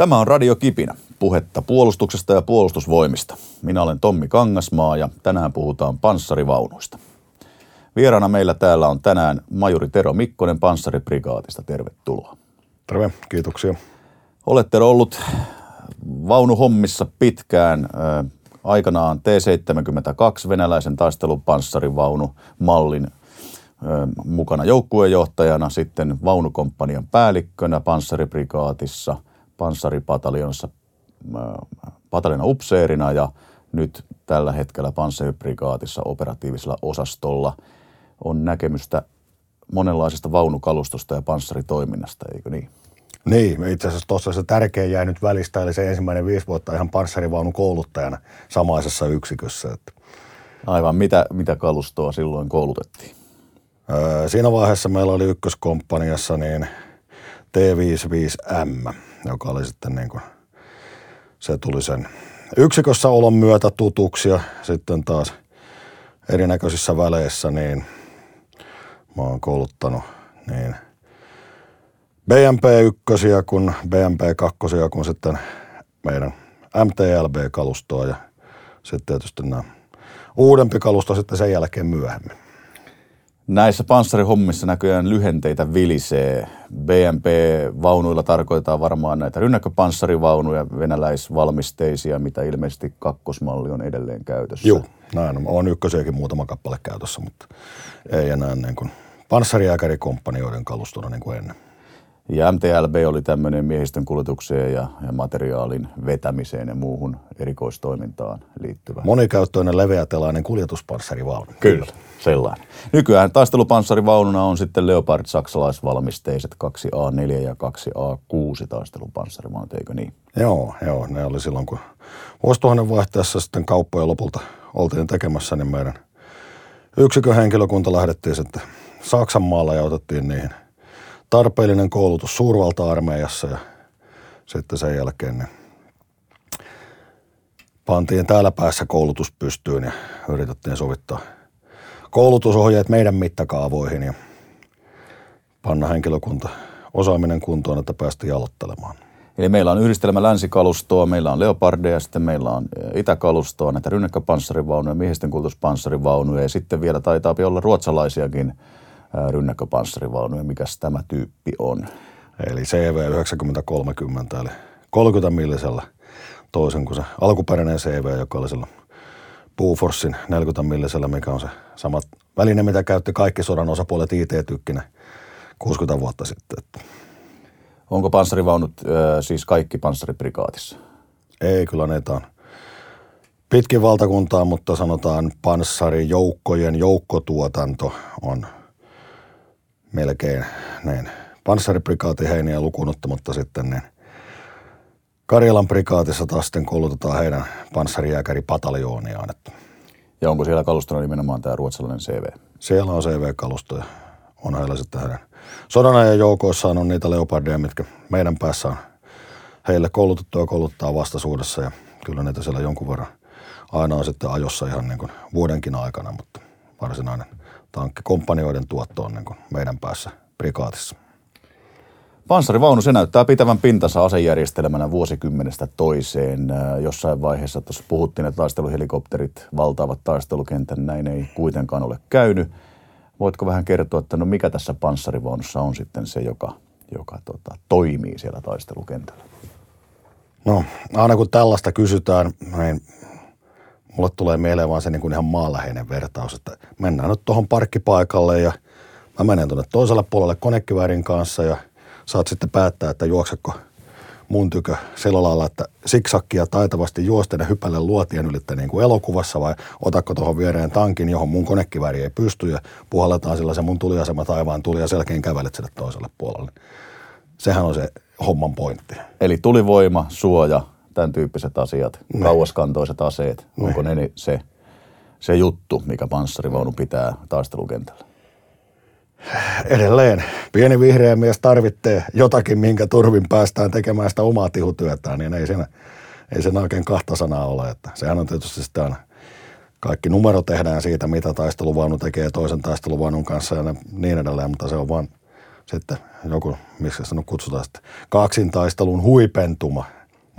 Tämä on Radio Kipinä, puhetta puolustuksesta ja puolustusvoimista. Minä olen Tommi Kangasmaa ja tänään puhutaan panssarivaunuista. Vieraana meillä täällä on tänään majuri Tero Mikkonen panssariprikaatista. Tervetuloa. Terve, kiitoksia. Olette ollut vaunuhommissa pitkään. Aikanaan T-72 venäläisen taistelupanssarivaunu mallin mukana joukkuejohtajana, sitten vaunukomppanian päällikkönä panssariprikaatissa – panssaripataljonassa pataljona upseerina ja nyt tällä hetkellä panssariprikaatissa operatiivisella osastolla on näkemystä monenlaisesta vaunukalustosta ja panssaritoiminnasta, eikö niin? Niin, itse asiassa tuossa se tärkein jäi nyt välistä, eli se ensimmäinen viisi vuotta ihan panssarivaunun kouluttajana samaisessa yksikössä. Että. Aivan, mitä, mitä kalustoa silloin koulutettiin? Öö, siinä vaiheessa meillä oli ykköskomppaniassa niin T55M, joka oli sitten niin kuin, se tuli sen yksikössä olon myötä tutuksi ja sitten taas erinäköisissä väleissä, niin mä oon kouluttanut niin BMP-1 kun BMP-2 kun sitten meidän MTLB-kalustoa ja sitten tietysti nämä uudempi kalusto sitten sen jälkeen myöhemmin. Näissä panssarihommissa näköjään lyhenteitä vilisee. BMP-vaunuilla tarkoittaa varmaan näitä rynnäkköpanssarivaunuja, venäläisvalmisteisia, mitä ilmeisesti kakkosmalli on edelleen käytössä. Joo, näin on. On ykkösiäkin muutama kappale käytössä, mutta ei enää niin kuin panssariääkärikompanioiden kalustona niin kuin ennen. Ja MTLB oli tämmöinen miehistön kuljetukseen ja, ja materiaalin vetämiseen ja muuhun erikoistoimintaan liittyvä. Monikäyttöinen leveätelainen kuljetuspanssarivaunu. Kyllä, sellainen. Nykyään taistelupanssarivaununa on sitten Leopard saksalaisvalmisteiset 2A4 ja 2A6 taistelupanssarivaunut, eikö niin? Joo, joo, ne oli silloin kun vuosituhannen vaihteessa sitten kauppoja lopulta oltiin tekemässä, niin meidän yksikön henkilökunta lähdettiin sitten Saksan maalla ja otettiin niihin – tarpeellinen koulutus suurvalta-armeijassa ja sitten sen jälkeen niin pantiin täällä päässä koulutus pystyyn ja yritettiin sovittaa koulutusohjeet meidän mittakaavoihin ja panna henkilökunta osaaminen kuntoon, että päästiin aloittelemaan. Eli meillä on yhdistelmä länsikalustoa, meillä on leopardeja, sitten meillä on itäkalustoa, näitä rynnäkköpanssarivaunuja, miehisten kultuspanssarivaunuja ja sitten vielä taitaa olla ruotsalaisiakin rynnäkköpanssarivaunuja. Mikäs tämä tyyppi on? Eli CV 9030, eli 30 millisellä toisen kuin se alkuperäinen CV, joka oli silloin Puuforsin 40 millisellä, mikä on se sama väline, mitä käytti kaikki sodan osapuolet IT-tykkinä 60 vuotta sitten. Onko panssarivaunut siis kaikki panssariprikaatissa? Ei, kyllä näitä on pitkin valtakuntaa, mutta sanotaan panssarijoukkojen joukkotuotanto on – melkein niin, panssariprikaatin heiniä lukuun ottamatta sitten niin Karjalan prikaatissa taas sitten koulutetaan heidän panssariääkäripataljooniaan. Että. Ja onko siellä kalustona nimenomaan tämä ruotsalainen CV? Siellä on CV-kalusto ja on heillä sitten heidän sodanajan joukoissaan on niitä leopardeja, mitkä meidän päässä on heille koulutettu ja kouluttaa vastaisuudessa ja kyllä niitä siellä jonkun verran aina on sitten ajossa ihan niin kuin vuodenkin aikana, mutta varsinainen tankkikompanioiden tuotto on niin kuin meidän päässä prikaatissa. Panssarivaunu, se näyttää pitävän pintansa asejärjestelmänä vuosikymmenestä toiseen. Äh, jossain vaiheessa tuossa puhuttiin, että taisteluhelikopterit valtaavat taistelukentän. Näin ei kuitenkaan ole käynyt. Voitko vähän kertoa, että no mikä tässä panssarivaunussa on sitten se, joka, joka tota, toimii siellä taistelukentällä? No, aina kun tällaista kysytään, niin mulle tulee mieleen vaan se niin kuin ihan maanläheinen vertaus, että mennään nyt tuohon parkkipaikalle ja mä menen tuonne toiselle puolelle konekiväärin kanssa ja saat sitten päättää, että juokseko mun tykö sillä lailla, että siksakkia taitavasti juosten ja hypälle luotien ylittä niin kuin elokuvassa vai otakko tuohon viereen tankin, johon mun konekivääri ei pysty ja puhalletaan sillä se mun tuliasema taivaan tuli ja selkeän kävelet sille toiselle puolelle. Sehän on se homman pointti. Eli tulivoima, suoja, tämän tyyppiset asiat, ne. kauaskantoiset aseet, ne. onko ne se, se juttu, mikä panssarivaunu pitää taistelukentällä? Edelleen. Pieni vihreä mies tarvitsee jotakin, minkä turvin päästään tekemään sitä omaa tihutyötään, niin ei siinä, ei siinä oikein kahta sanaa ole. Että sehän on tietysti sitä aina, kaikki numero tehdään siitä, mitä taisteluvaunu tekee toisen taisteluvaunun kanssa ja niin edelleen, mutta se on vaan sitten joku, miksi se nyt kutsutaan sitten, kaksintaistelun huipentuma.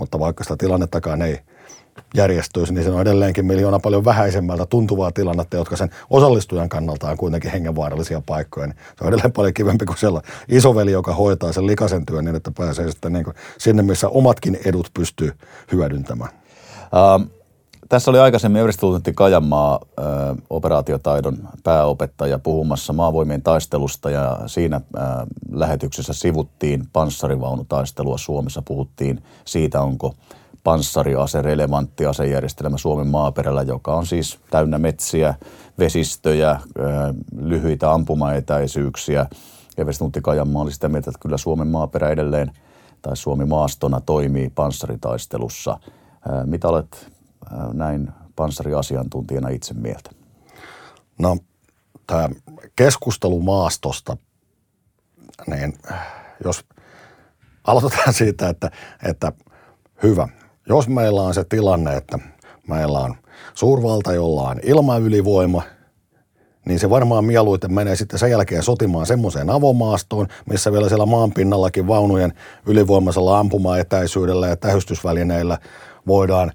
Mutta vaikka sitä tilannettakaan ei järjestyisi, niin se on edelleenkin miljoona paljon vähäisemmältä tuntuvaa tilannetta, jotka sen osallistujan kannalta on kuitenkin hengenvaarallisia paikkoja. Niin se on edelleen paljon kivempi kuin siellä isoveli, joka hoitaa sen likaisen työn niin, että pääsee sitten niin sinne, missä omatkin edut pystyy hyödyntämään. Ähm, tässä oli aikaisemmin Everstilutentti Kajanmaa äh, operaatiotaidon pääopettaja puhumassa maavoimien taistelusta ja siinä äh, lähetyksessä sivuttiin panssarivaunutaistelua Suomessa. Puhuttiin siitä, onko panssariase relevantti asejärjestelmä Suomen maaperällä, joka on siis täynnä metsiä, vesistöjä, äh, lyhyitä ampumaetäisyyksiä. Everstilutentti Kajanmaa oli sitä mieltä, että kyllä Suomen maaperä edelleen tai Suomi maastona toimii panssaritaistelussa. Mitä olet näin panssariasiantuntijana itse mieltä? No, tämä keskustelu maastosta, niin jos aloitetaan siitä, että, että hyvä, jos meillä on se tilanne, että meillä on suurvalta, jolla on ilmaylivoima, niin se varmaan mieluiten menee sitten sen jälkeen sotimaan semmoiseen avomaastoon, missä vielä siellä maanpinnallakin vaunujen ylivoimaisella ampumaetäisyydellä ja tähystysvälineillä voidaan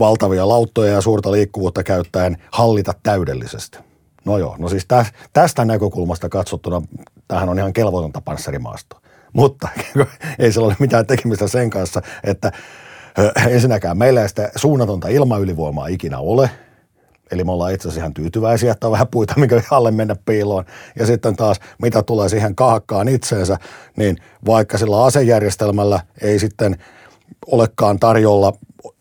valtavia lauttoja ja suurta liikkuvuutta käyttäen hallita täydellisesti. No joo, no siis tästä näkökulmasta katsottuna tähän on ihan kelvotonta panssarimaasto. Mutta ei sillä ole mitään tekemistä sen kanssa, että ensinnäkään meillä ei sitä suunnatonta ilmaylivoimaa ikinä ole. Eli me ollaan itse asiassa ihan tyytyväisiä, että on vähän puita, mikä alle mennä piiloon. Ja sitten taas, mitä tulee siihen kahakkaan itseensä, niin vaikka sillä asejärjestelmällä ei sitten olekaan tarjolla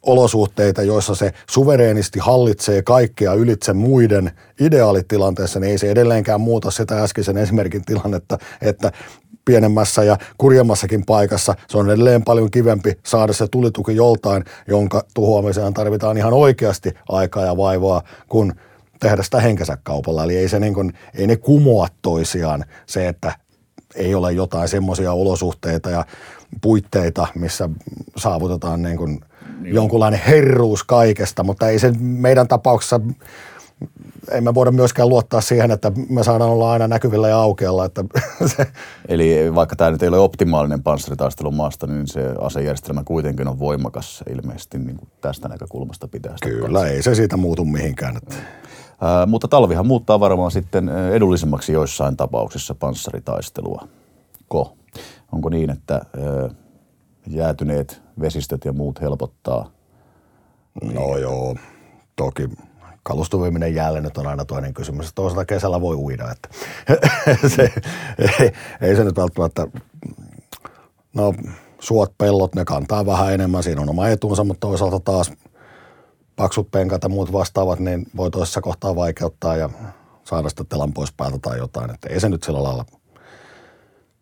olosuhteita, joissa se suvereenisti hallitsee kaikkea ylitse muiden ideaalitilanteessa, niin ei se edelleenkään muuta sitä äskeisen esimerkin tilannetta, että pienemmässä ja kurjemmassakin paikassa se on edelleen paljon kivempi saada se tulituki joltain, jonka tuhoamiseen tarvitaan ihan oikeasti aikaa ja vaivaa, kun tehdä sitä henkensä kaupalla. Eli ei, se niin kuin, ei ne kumoa toisiaan se, että ei ole jotain semmoisia olosuhteita ja puitteita, missä saavutetaan niin kuin niin. jonkunlainen herruus kaikesta, mutta ei se meidän tapauksessa, ei me voida myöskään luottaa siihen, että me saadaan olla aina näkyvillä ja aukealla. Että se. Eli vaikka tämä nyt ei ole optimaalinen panssaritaistelun maasta, niin se asejärjestelmä kuitenkin on voimakas ilmeisesti niin kuin tästä näkökulmasta pitää sitä Kyllä, kanssa. ei se siitä muutu mihinkään. Että. Ää, mutta talvihan muuttaa varmaan sitten edullisemmaksi joissain tapauksissa panssaritaistelua. Ko? Onko niin, että ää, jäätyneet vesistöt ja muut helpottaa. No joo, toki kalustovoiminen jälleen nyt on aina toinen kysymys. Toisaalta kesällä voi uida, että se, ei, ei, se nyt välttämättä, no suot, pellot, ne kantaa vähän enemmän, siinä on oma etunsa, mutta toisaalta taas paksut penkat ja muut vastaavat, niin voi toisessa kohtaa vaikeuttaa ja saada sitä telan pois päältä tai jotain. Että ei se nyt sillä lailla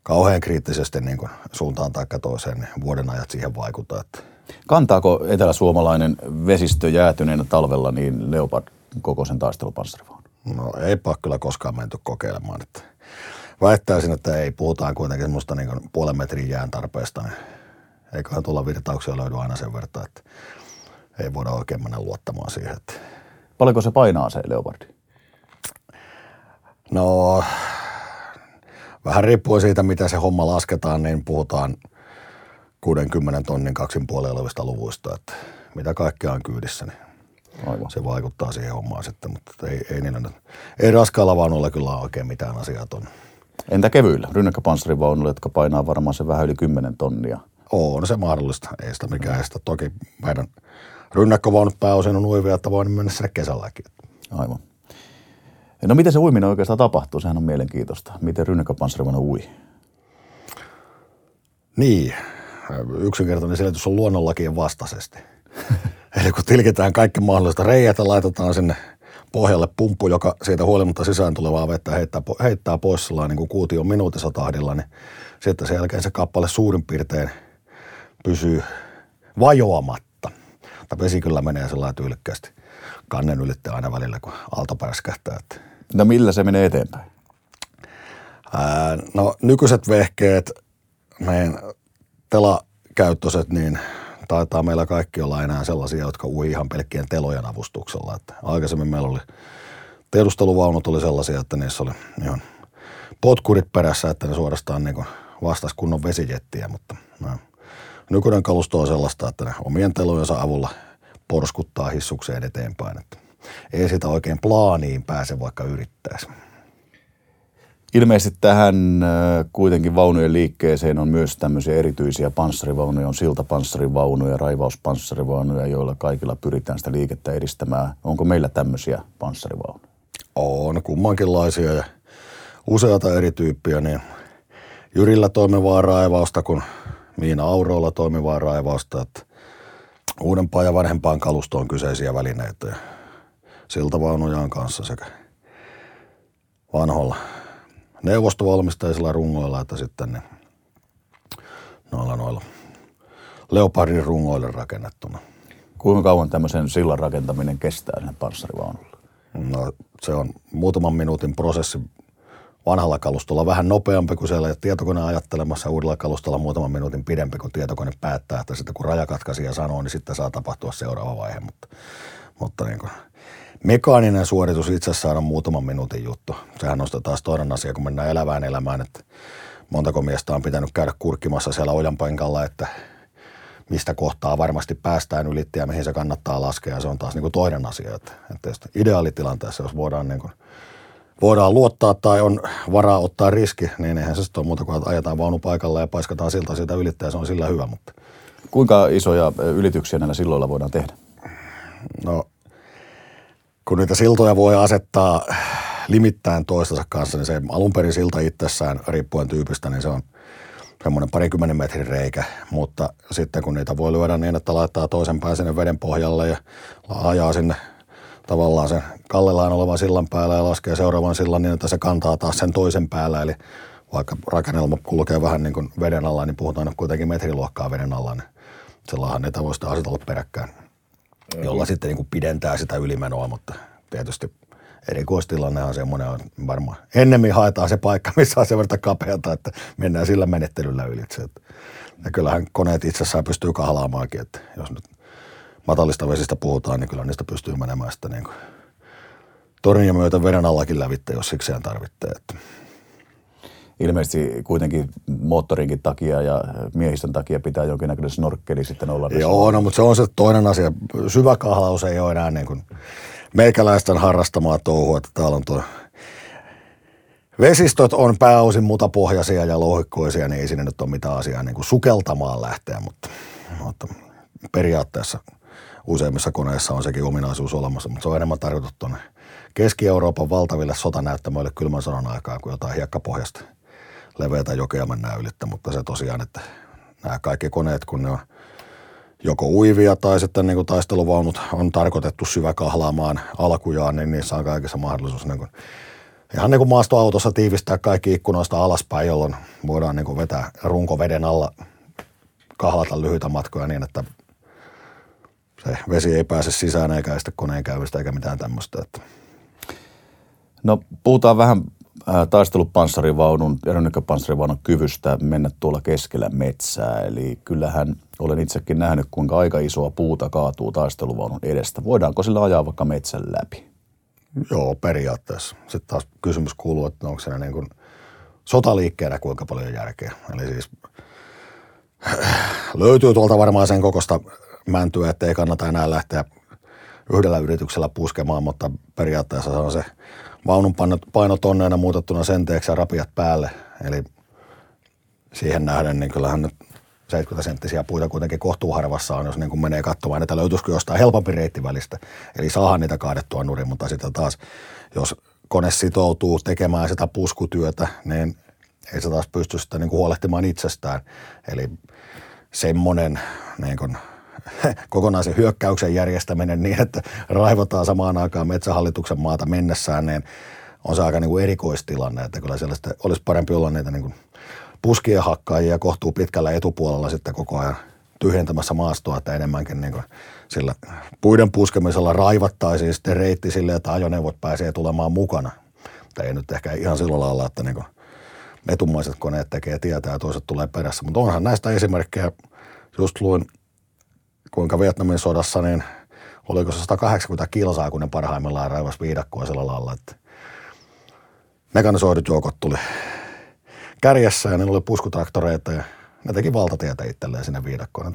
kauhean kriittisesti niin kuin suuntaan tai toiseen niin vuoden ajat siihen vaikuta. Että. Kantaako eteläsuomalainen vesistö jäätyneenä talvella niin Leopard kokoisen taistelupanssarivaunu? No ole kyllä koskaan menty kokeilemaan. Että väittäisin, että ei. Puhutaan kuitenkin semmoista niin kuin puolen metrin jään tarpeesta. Niin eiköhän tulla virtauksia löydy aina sen verran, että ei voida oikein mennä luottamaan siihen. Että. Paljonko se painaa se Leopardi? No vähän riippuen siitä, mitä se homma lasketaan, niin puhutaan 60 tonnin kaksin puolella olevista luvuista, että mitä kaikkea on kyydissä, niin Aivan. se vaikuttaa siihen hommaan sitten, mutta ei, ei, niillä, ei raskaalla vaunulla kyllä ole oikein mitään asiaa ton. Entä kevyillä? Rynnäkköpanssarivaunuilla, jotka painaa varmaan se vähän yli 10 tonnia. On se mahdollista, ei sitä mikään estä. Toki meidän rynnäkkövaunut pääosin on uivia, että voin mennä sinne kesälläkin. Aivan. No miten se uiminen oikeastaan tapahtuu? Sehän on mielenkiintoista. Miten rynnäkköpanssarivaunu ui? Niin, yksinkertainen selitys on luonnonlakien vastaisesti. Eli kun tilkitään kaikki mahdollista reijät ja laitetaan sinne pohjalle pumppu, joka siitä huolimatta sisään tulevaa vettä heittää, heittää pois sellainen niin kuin kuution minuutissa tahdilla, niin sitten sen jälkeen se kappale suurin piirtein pysyy vajoamatta. Tai vesi kyllä menee sellainen tyylikkästi kannen ylitte aina välillä, kun aalto pärskähtää. No millä se menee eteenpäin? Ää, no nykyiset vehkeet, meidän telakäyttöiset, niin taitaa meillä kaikki olla enää sellaisia, jotka ui ihan pelkkien telojen avustuksella. Että aikaisemmin meillä oli tiedusteluvaunut oli sellaisia, että niissä oli ihan potkurit perässä, että ne suorastaan niin vastas kunnon vesijettiä, mutta no, nykyinen kalusto on sellaista, että ne omien telojensa avulla porskuttaa hissukseen eteenpäin. Että ei sitä oikein plaaniin pääse, vaikka yrittäisi. Ilmeisesti tähän äh, kuitenkin vaunujen liikkeeseen on myös tämmöisiä erityisiä panssarivaunuja, on siltapanssarivaunuja, raivauspanssarivaunuja, joilla kaikilla pyritään sitä liikettä edistämään. Onko meillä tämmöisiä panssarivaunuja? On kummankinlaisia ja useata eri tyyppiä, niin Jyrillä toimivaa raivausta kuin Miina Auroilla toimivaa raivausta, että uudempaan ja vanhempaan kalustoon kyseisiä välineitä ja siltavaunuja on kanssa sekä vanholla neuvostovalmisteisilla rungoilla, että sitten ne noilla noilla Leopardin rungoille rakennettuna. Kuinka kauan tämmöisen sillan rakentaminen kestää sinne panssarivaunulla? No se on muutaman minuutin prosessi vanhalla kalustolla vähän nopeampi kuin siellä tietokone ajattelemassa uudella kalustolla muutaman minuutin pidempi, kun tietokone päättää, että sitten kun rajakatkaisija sanoo, niin sitten saa tapahtua seuraava vaihe. Mutta, mutta niin kuin, mekaaninen suoritus itsessään on muutaman minuutin juttu. Sehän on taas toinen asia, kun mennään elävään elämään, että montako miestä on pitänyt käydä kurkkimassa siellä ojanpaikalla, että mistä kohtaa varmasti päästään ylitti ja mihin se kannattaa laskea. Se on taas niin kuin toinen asia. Että, että ideaalitilanteessa, jos voidaan, niin kuin, voidaan luottaa tai on varaa ottaa riski, niin eihän se sitten ole muuta kuin, että ajetaan vaunu paikalle ja paiskataan silta siitä ylittää se on sillä hyvä. Mutta. Kuinka isoja ylityksiä näillä silloilla voidaan tehdä? No kun niitä siltoja voi asettaa limittäin toistensa kanssa, niin se alun perin silta itsessään, riippuen tyypistä, niin se on semmoinen parikymmenen metrin reikä, mutta sitten kun niitä voi lyödä niin, että laittaa toisen pään sinne veden pohjalle ja ajaa sinne tavallaan sen kallellaan olevan sillan päällä ja laskee seuraavan sillan niin, että se kantaa taas sen toisen päällä, eli vaikka rakennelma kulkee vähän niin kuin veden alla, niin puhutaan kuitenkin metriluokkaa veden alla, niin sellahan niitä voi asetella peräkkäin jolla sitten niin kuin pidentää sitä ylimenoa, mutta tietysti erikoistilanne on semmoinen, on varmaan ennemmin haetaan se paikka, missä on sen verran kapeata, että mennään sillä menettelyllä ylitse. Ja kyllähän koneet itsessään pystyy kahlaamaankin, että jos nyt matalista vesistä puhutaan, niin kyllä niistä pystyy menemään sitä niin kuin tornia myötä veden allakin lävitte, jos sikseen tarvitsee. Että ilmeisesti kuitenkin moottorinkin takia ja miehistön takia pitää jonkinnäköinen snorkkeli sitten olla. Joo, no, mutta se on se toinen asia. Syvä kahlaus ei ole enää niin kuin meikäläisten harrastamaa touhua, että täällä on tuo Vesistöt on pääosin mutapohjaisia ja lohikkoisia, niin ei sinne nyt ole mitään asiaa niin kuin sukeltamaan lähteä, mutta, mutta periaatteessa useimmissa koneissa on sekin ominaisuus olemassa, mutta se on enemmän tarkoitettu tuonne Keski-Euroopan valtaville sotanäyttämöille kylmän sodan aikaan kuin jotain hiekkapohjasta – leveätä jokea mennään ylittä, mutta se tosiaan, että nämä kaikki koneet, kun ne on joko uivia tai sitten niin kuin taisteluvaunut on tarkoitettu syväkahlaamaan alkujaan, niin niissä on kaikessa mahdollisuus niin kuin, ihan niin kuin maastoautossa tiivistää kaikki ikkunoista alaspäin, jolloin voidaan niin kuin vetää runko veden alla, kahlata lyhyitä matkoja niin, että se vesi ei pääse sisään eikä estä koneen käyvistä eikä mitään tämmöistä. Että. No puhutaan vähän taistelupanssarivaunun, aeronykköpanssarivaunun kyvystä mennä tuolla keskellä metsää. Eli kyllähän olen itsekin nähnyt, kuinka aika isoa puuta kaatuu taisteluvaunun edestä. Voidaanko sillä ajaa vaikka metsän läpi? Joo, periaatteessa. Sitten taas kysymys kuuluu, että onko se niin kuin sotaliikkeenä kuinka paljon järkeä. Eli siis löytyy tuolta varmaan sen kokosta mäntyä, että ei kannata enää lähteä yhdellä yrityksellä puskemaan, mutta periaatteessa se on se vaunun paino tonneena muutettuna senteeksi ja rapiat päälle. Eli siihen nähden, niin kyllähän nyt 70 senttisiä puita kuitenkin kohtuuharvassa on, jos niin kuin menee katsomaan, että löytyisikö jostain helpompi reitti välistä. Eli saahan niitä kaadettua nurin, mutta sitten taas, jos kone sitoutuu tekemään sitä puskutyötä, niin ei se taas pysty sitä niin kuin huolehtimaan itsestään. Eli semmoinen niin kuin kokonaisen hyökkäyksen järjestäminen niin, että raivotaan samaan aikaan metsähallituksen maata mennessään, niin on se aika niin kuin erikoistilanne, että kyllä sellaista olisi parempi olla niitä niin kuin puskien hakkaajia kohtuu pitkällä etupuolella sitten koko ajan tyhjentämässä maastoa, että enemmänkin niin kuin sillä puiden puskemisella raivattaisiin sitten reitti sille, että ajoneuvot pääsee tulemaan mukana. Tai ei nyt ehkä ihan sillä lailla, että niin kuin etumaiset koneet tekee tietää ja toiset tulee perässä. Mutta onhan näistä esimerkkejä, just luin kuinka Vietnamin sodassa, niin oliko se 180 kilsaa, kun ne parhaimmillaan raivasi viidakkoa sillä lailla, että mekanisoidut joukot tuli kärjessä ja ne oli puskutraktoreita ja ne teki valtatietä itselleen sinne viidakkoon.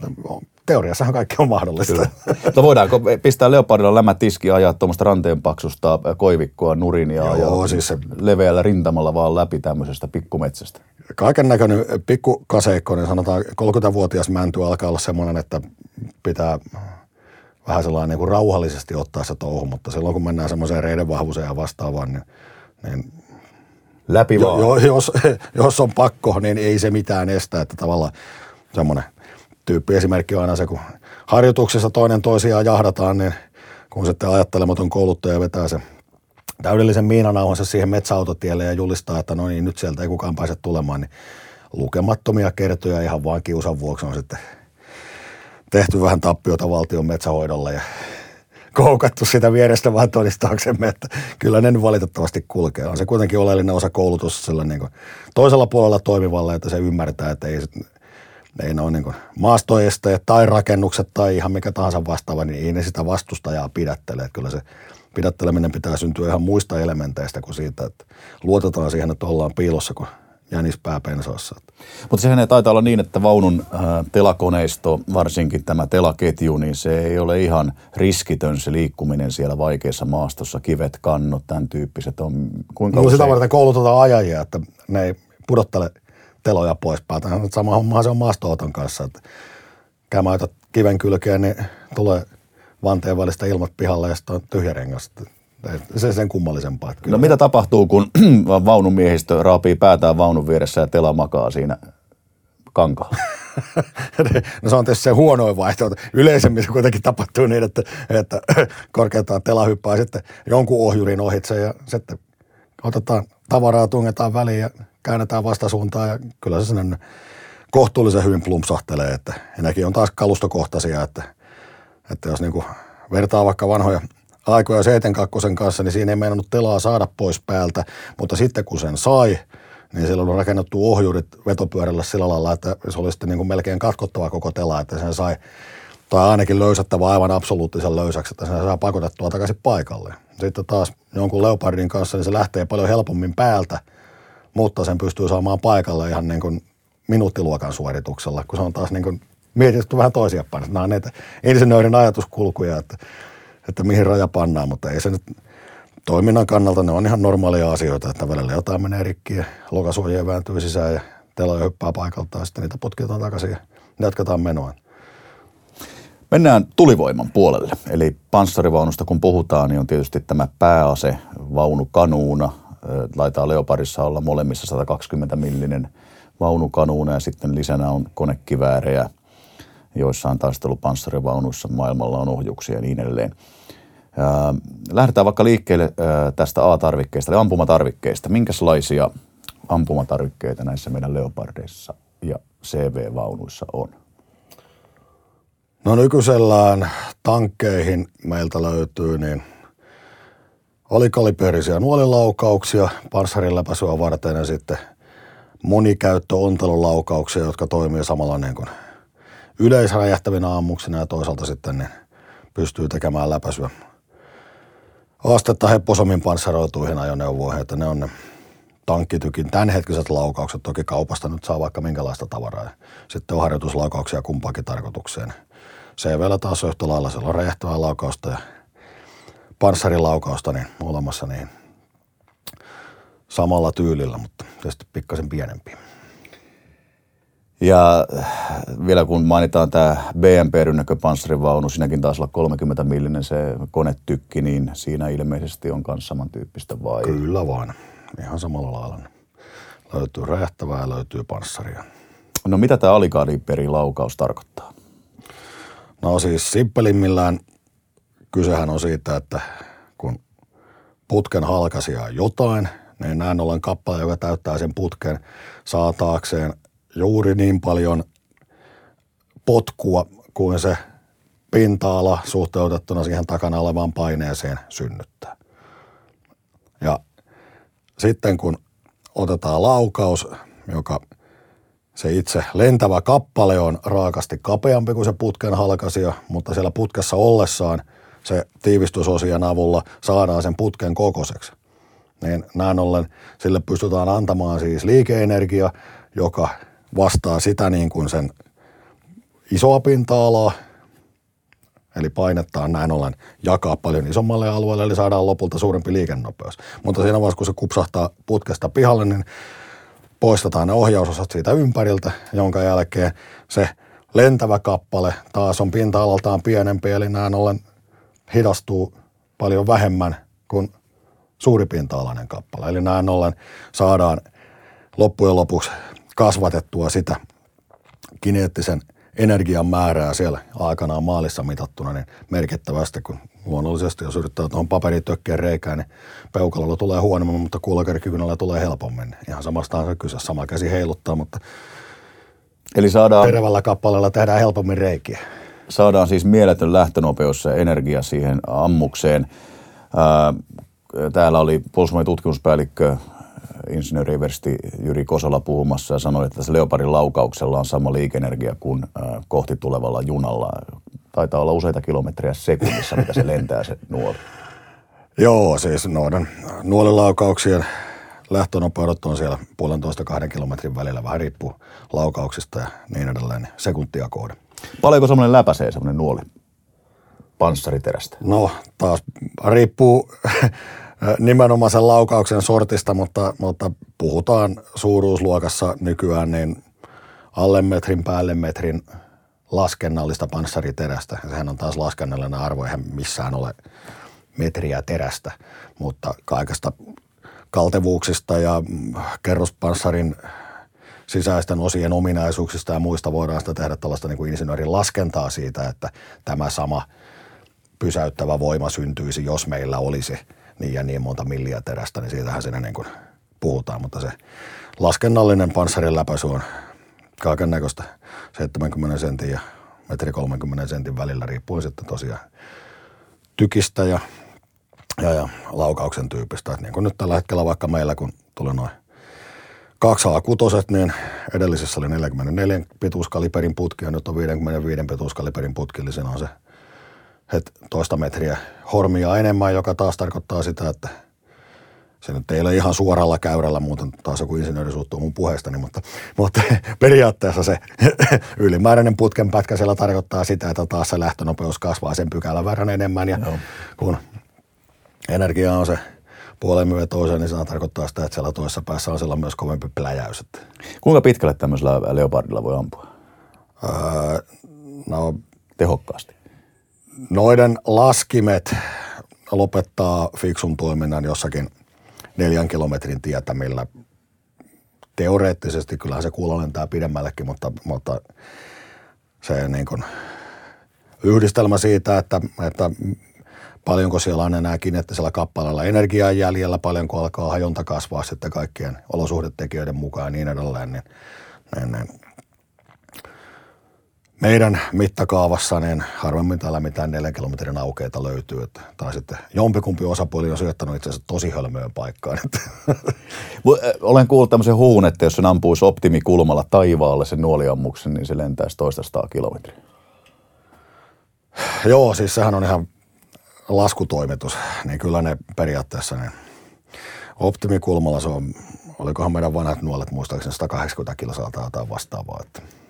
Teoriassahan kaikki on mahdollista. Kyllä. No voidaanko pistää Leopardilla lämät tiski ja ajaa tuommoista ranteenpaksusta koivikkoa nurin ja, Joo, ja siis se... leveällä rintamalla vaan läpi tämmöisestä pikkumetsästä? Kaiken näköinen pikkukaseikko, niin sanotaan 30-vuotias mänty alkaa olla semmoinen, että pitää vähän sellainen niin kuin rauhallisesti ottaa se touhu, mutta silloin kun mennään semmoiseen reiden vahvuuseen ja vastaavaan, niin, niin Läpi vaan. Jo, jos, jos on pakko, niin ei se mitään estä, että tavallaan semmoinen tyyppi esimerkki on aina se, kun harjoituksessa toinen toisiaan jahdataan, niin kun sitten ajattelematon kouluttaja vetää se täydellisen miinanauhansa siihen metsäautotielle ja julistaa, että no niin, nyt sieltä ei kukaan pääse tulemaan, niin lukemattomia kertoja ihan vain kiusan vuoksi on sitten tehty vähän tappiota valtion metsähoidolle ja koukattu sitä vierestä vaan todistaaksemme, että kyllä ne valitettavasti kulkee. On se kuitenkin oleellinen osa koulutus sillä niin toisella puolella toimivalle, että se ymmärtää, että ei, ei ne ole niin maastoesteet tai rakennukset tai ihan mikä tahansa vastaava, niin ei ne sitä vastustajaa pidättele. Että kyllä se pidätteleminen pitää syntyä ihan muista elementeistä kuin siitä, että luotetaan siihen, että ollaan piilossa, kun jänis pääpensoissa. Mutta sehän ei taitaa olla niin, että vaunun äh, telakoneisto, varsinkin tämä telaketju, niin se ei ole ihan riskitön se liikkuminen siellä vaikeassa maastossa, kivet, kannot, tämän tyyppiset on. Kuinka no, usein? sitä varten koulutetaan ajajia, että ne ei pudottele teloja pois päältä. Sama homma se on maastooton kanssa, että kiven kylkeen, niin tulee vanteen välistä ilmat pihalle ja sitten on tyhjä rengas se sen kummallisempaa. Kyllä. No mitä tapahtuu, kun vaunun miehistö raapii päätään vaunun vieressä ja tela makaa siinä kankaalla? no se on tietysti se huonoin vaihtoehto. Yleisemmin se kuitenkin tapahtuu niin, että, että korkeintaan tela hyppää sitten jonkun ohjurin ohitse ja sitten otetaan tavaraa, tungetaan väliin ja käännetään vastasuuntaan ja kyllä se sinne kohtuullisen hyvin plumpsahtelee, että nekin on taas kalustokohtaisia, että, että jos niin kuin vertaa vaikka vanhoja – aikoja 72 kanssa, niin siinä ei meinannut telaa saada pois päältä, mutta sitten kun sen sai, niin siellä on rakennettu ohjurit vetopyörällä sillä lailla, että se oli sitten niin kuin melkein katkottava koko tela, että sen sai, tai ainakin löysättävä aivan absoluuttisen löysäksi, että sen saa pakotettua takaisin paikalle. Sitten taas jonkun Leopardin kanssa, niin se lähtee paljon helpommin päältä, mutta sen pystyy saamaan paikalle ihan niin kuin minuuttiluokan suorituksella, kun se on taas niin kuin mietitty vähän toisia päin. Nämä on näitä insinöörin ajatuskulkuja, että että mihin raja pannaan, mutta ei se nyt toiminnan kannalta, ne on ihan normaalia asioita, että välillä jotain menee rikki ja lokasuojia vääntyy sisään ja teloja hyppää paikalta ja sitten niitä potkitaan takaisin ja jatketaan menoa. Mennään tulivoiman puolelle. Eli panssarivaunusta kun puhutaan, niin on tietysti tämä pääase, vaunukanuuna. Laitaa Leoparissa olla molemmissa 120 millinen vaunukanuuna ja sitten lisänä on konekiväärejä – joissain taistelupanssarivaunuissa maailmalla on ohjuksia ja niin edelleen. Lähdetään vaikka liikkeelle tästä A-tarvikkeista, eli ampumatarvikkeista. Minkälaisia ampumatarvikkeita näissä meidän Leopardeissa ja CV-vaunuissa on? No nykyisellään tankkeihin meiltä löytyy niin olikaliperisia nuolilaukauksia panssarin läpäisyä varten ja sitten monikäyttö ontelulaukauksia, jotka toimii samalla niin kuin yleisräjähtävinä ammuksina ja toisaalta sitten ne pystyy tekemään läpäisyä astetta hepposomin panssaroituihin ajoneuvoihin, että ne on ne tankkitykin tämänhetkiset laukaukset. Toki kaupasta nyt saa vaikka minkälaista tavaraa. Sitten on harjoituslaukauksia kumpaakin tarkoitukseen. vielä taas yhtä lailla, siellä on räjähtävää laukausta ja panssarilaukausta niin olemassa niin samalla tyylillä, mutta tietysti pikkasen pienempi. Ja vielä kun mainitaan tämä BMP-rynnäkö panssarivaunu, siinäkin taas olla 30 millinen se konetykki, niin siinä ilmeisesti on myös samantyyppistä vai? Kyllä vaan. Ihan samalla lailla. Löytyy räjähtävää ja löytyy panssaria. No mitä tämä laukaus tarkoittaa? No siis simppelimmillään kysehän on siitä, että kun putken halkasia jotain, niin näin ollen kappale, joka täyttää sen putken, saa taakseen juuri niin paljon potkua kuin se pinta-ala suhteutettuna siihen takana olevaan paineeseen synnyttää. Ja sitten kun otetaan laukaus, joka se itse lentävä kappale on raakasti kapeampi kuin se putken halkasia, mutta siellä putkessa ollessaan se tiivistysosien avulla saadaan sen putken kokoiseksi. niin näin ollen sille pystytään antamaan siis liikeenergia, joka vastaa sitä niin kuin sen isoa pinta-alaa, Eli painettaan näin ollen jakaa paljon isommalle alueelle, eli saadaan lopulta suurempi liikennopeus. Mutta siinä vaiheessa, kun se kupsahtaa putkesta pihalle, niin poistetaan ne ohjausosat siitä ympäriltä, jonka jälkeen se lentävä kappale taas on pinta-alaltaan pienempi, eli näin ollen hidastuu paljon vähemmän kuin suuripinta-alainen kappale. Eli näin ollen saadaan loppujen lopuksi kasvatettua sitä kineettisen energian määrää siellä aikanaan maalissa mitattuna niin merkittävästi, kun luonnollisesti jos yrittää tuohon paperitökkeen reikään, niin peukalolla tulee huonommin, mutta kuulakärkikynällä tulee helpommin. Ihan samasta on se kyse, sama käsi heiluttaa, mutta Eli saadaan, terävällä kappaleella tehdään helpommin reikiä. Saadaan siis mieletön lähtönopeus ja energia siihen ammukseen. Täällä oli puolustusvoimien tutkimuspäällikkö insinööri Eversti Jyri Kosola puhumassa ja sanoi, että se Leopardin laukauksella on sama liikenergia kuin kohti tulevalla junalla. Taitaa olla useita kilometriä sekunnissa, mitä se lentää se nuoli. Joo, siis noiden nuolilaukauksien lähtönopeudet on siellä puolentoista kahden kilometrin välillä, vähän riippuu laukauksista ja niin edelleen, sekuntia kohde. Paljonko semmoinen läpäisee semmoinen nuoli panssariterästä? No taas riippuu nimenomaan sen laukauksen sortista, mutta, mutta puhutaan suuruusluokassa nykyään niin alle metrin päälle metrin laskennallista panssariterästä. Sehän on taas laskennallinen arvo, eihän missään ole metriä terästä, mutta kaikesta kaltevuuksista ja kerrospanssarin sisäisten osien ominaisuuksista ja muista voidaan sitä tehdä tällaista niin kuin insinöörin laskentaa siitä, että tämä sama pysäyttävä voima syntyisi, jos meillä olisi – niin ja niin monta milliä terästä, niin siitähän siinä niin kuin puhutaan, mutta se laskennallinen panssarin läpäisy on kaiken näköistä 70 sentin ja metri 30 sentin välillä riippuen sitten tosiaan tykistä ja, ja, ja laukauksen tyypistä. Että niin kuin nyt tällä hetkellä vaikka meillä, kun tuli noin kaksi A6, niin edellisessä oli 44 pituuskaliberin putki ja nyt on 55 pituuskaliberin putki, eli siinä on se – et toista metriä hormia enemmän, joka taas tarkoittaa sitä, että se nyt ei ole ihan suoralla käyrällä, muuten taas joku insinööri suuttuu mun puheestani, mutta, mutta periaatteessa se ylimääräinen putken pätkä siellä tarkoittaa sitä, että taas se lähtönopeus kasvaa sen pykälän verran enemmän ja Joo. kun energia on se puolen myötä toiseen, niin se tarkoittaa sitä, että siellä toisessa päässä on siellä myös kovempi pläjäys. Kuinka pitkälle tämmöisellä leopardilla voi ampua? Öö, no, Tehokkaasti noiden laskimet lopettaa fiksun toiminnan jossakin neljän kilometrin tietämillä. Teoreettisesti kyllähän se kuulo lentää pidemmällekin, mutta, mutta se niin kuin yhdistelmä siitä, että, että paljonko siellä on enää kineettisellä kappaleella energiaa jäljellä, paljonko alkaa hajonta kasvaa sitten kaikkien olosuhdetekijöiden mukaan ja niin edelleen, niin, niin, niin meidän mittakaavassa niin harvemmin täällä mitään neljän kilometrin aukeita löytyy. Että, tai sitten jompikumpi osapuoli on syöttänyt itse asiassa tosi hölmöön paikkaan. Olen kuullut tämmöisen huun, että jos se ampuisi optimikulmalla taivaalle sen nuoliammuksen, niin se lentäisi toista sataa kilometriä. Joo, siis sehän on ihan laskutoimitus. Niin kyllä ne periaatteessa niin optimikulmalla se on, olikohan meidän vanhat nuolet muistaakseni 180 kilosaltaa tai vastaavaa. Että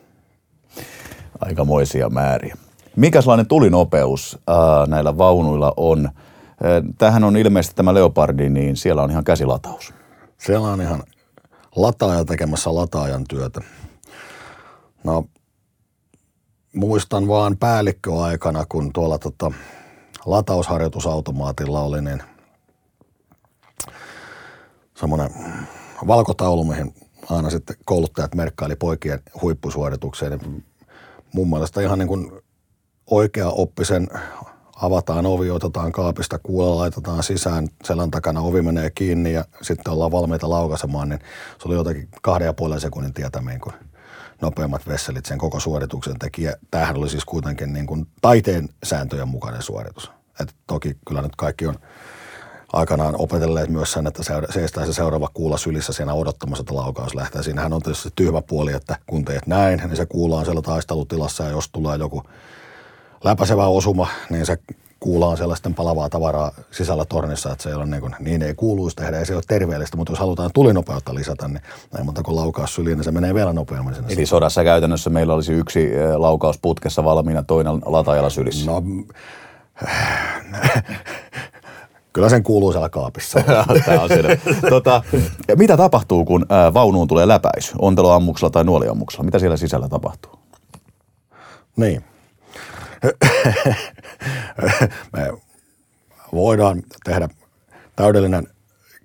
aikamoisia määriä. Mikä sellainen tulinopeus ää, näillä vaunuilla on? Tähän on ilmeisesti tämä Leopardi, niin siellä on ihan käsilataus. Siellä on ihan lataaja tekemässä lataajan työtä. No, muistan vaan päällikköaikana, kun tuolla tota, latausharjoitusautomaatilla oli, niin semmoinen valkotaulu, mihin aina sitten kouluttajat merkkaili poikien huippusuoritukseen. Niin mun mielestä ihan niin kuin oikea oppisen avataan ovi, otetaan kaapista kuulla, laitetaan sisään, selän takana ovi menee kiinni ja sitten ollaan valmiita laukaisemaan, niin se oli jotenkin kahden ja puolen sekunnin tietämiin, kun nopeammat vesselit sen koko suorituksen teki. Ja tämähän oli siis kuitenkin niin kuin taiteen sääntöjen mukainen suoritus. Et toki kyllä nyt kaikki on aikanaan opetelleet myös sen, että seistää se seuraava kuulla sylissä siinä odottamassa, että laukaus lähtee. Siinähän on tietysti tyhmä puoli, että kun teet näin, niin se kuullaan siellä taistelutilassa ja jos tulee joku läpäisevä osuma, niin se kuulla on sellaisten palavaa tavaraa sisällä tornissa, että se ei ole niin, kuin, niin ei kuuluisi tehdä, ei se ole terveellistä, mutta jos halutaan tulinopeutta lisätä, niin näin monta kuin laukaus syliin, niin se menee vielä nopeammin sinne. Eli sodassa käytännössä meillä olisi yksi laukaus putkessa valmiina, toinen latajalla sylissä. No, Kyllä sen kuuluu siellä kaapissa. Tämä on tota, mitä tapahtuu, kun ää, vaunuun tulee läpäisy, onteloammuksella tai nuoliammuksella? Mitä siellä sisällä tapahtuu? Niin. Me voidaan tehdä täydellinen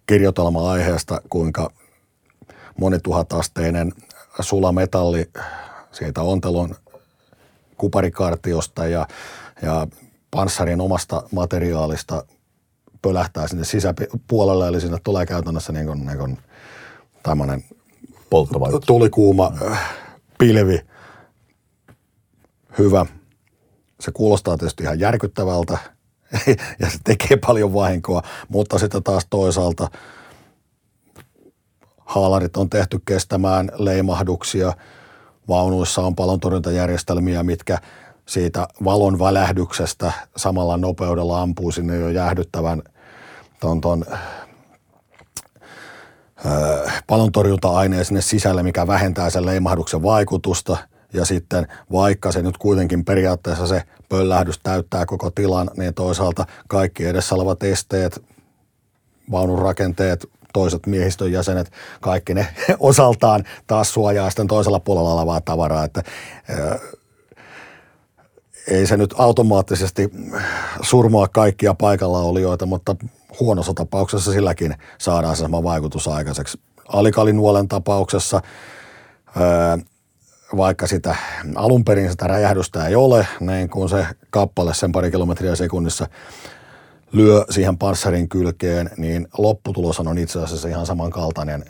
kirjoitelma aiheesta, kuinka monituhatasteinen sulametalli siitä ontelon kuparikartiosta ja, ja panssarin omasta materiaalista pölähtää sinne sisäpuolelle, eli sinne tulee käytännössä niin kuin, niin kuin tämmöinen tulikuuma äh, pilvi. Hyvä. Se kuulostaa tietysti ihan järkyttävältä ja se tekee paljon vahinkoa, mutta sitten taas toisaalta haalarit on tehty kestämään leimahduksia. Vaunuissa on palontorjuntajärjestelmiä, mitkä siitä valon välähdyksestä samalla nopeudella ampuu sinne jo jäähdyttävän ton, ton palontorjunta-aineen sinne sisälle, mikä vähentää sen leimahduksen vaikutusta. Ja sitten vaikka se nyt kuitenkin periaatteessa se pöllähdys täyttää koko tilan, niin toisaalta kaikki edessä olevat esteet, vaunun rakenteet, toiset miehistön jäsenet, kaikki ne osaltaan taas suojaa sitten toisella puolella olevaa tavaraa, että ei se nyt automaattisesti surmaa kaikkia paikalla olijoita, mutta huonossa tapauksessa silläkin saadaan se sama vaikutus aikaiseksi. Alikalinuolen tapauksessa, vaikka sitä alun perin sitä räjähdystä ei ole, niin kun se kappale sen pari kilometriä sekunnissa lyö siihen panssarin kylkeen, niin lopputulos on itse asiassa ihan samankaltainen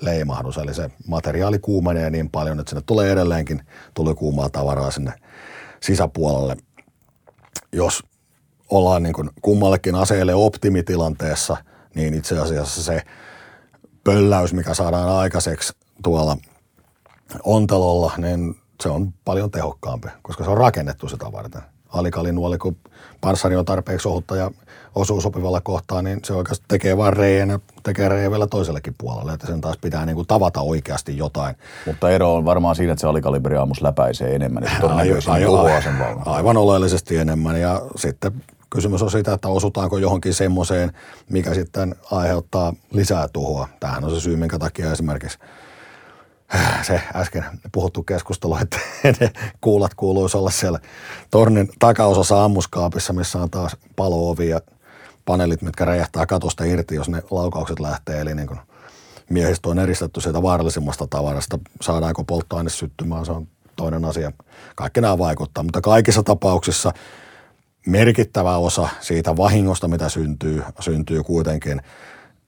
leimahdus. Eli se materiaali kuumenee niin paljon, että sinne tulee edelleenkin tuli kuumaa tavaraa sinne sisäpuolelle. Jos ollaan niin kuin kummallekin aseelle optimitilanteessa, niin itse asiassa se pölläys, mikä saadaan aikaiseksi tuolla ontelolla, niin se on paljon tehokkaampi, koska se on rakennettu sitä varten. Alikalinuoli, kun panssari on tarpeeksi ohutta ja osuu sopivalla kohtaa, niin se oikeasti tekee vain reijän ja tekee reijän vielä toisellekin puolelle, että sen taas pitää niin kuin tavata oikeasti jotain. Mutta ero on varmaan siinä, että se alikaliberi aamus läpäisee enemmän, että todennäköisesti aivan, sen Aivan oleellisesti enemmän ja sitten kysymys on siitä, että osutaanko johonkin semmoiseen, mikä sitten aiheuttaa lisää tuhoa. Tämähän on se syy, minkä takia esimerkiksi se äsken puhuttu keskustelu, että ne kuulat kuuluisi olla siellä tornin takaosassa ammuskaapissa, missä on taas paloovi ja paneelit, mitkä räjähtää katosta irti, jos ne laukaukset lähtee. Eli niin kuin miehistö on eristetty siitä vaarallisimmasta tavarasta. Saadaanko polttoaine syttymään, se on toinen asia. Kaikki nämä vaikuttaa, mutta kaikissa tapauksissa merkittävä osa siitä vahingosta, mitä syntyy, syntyy kuitenkin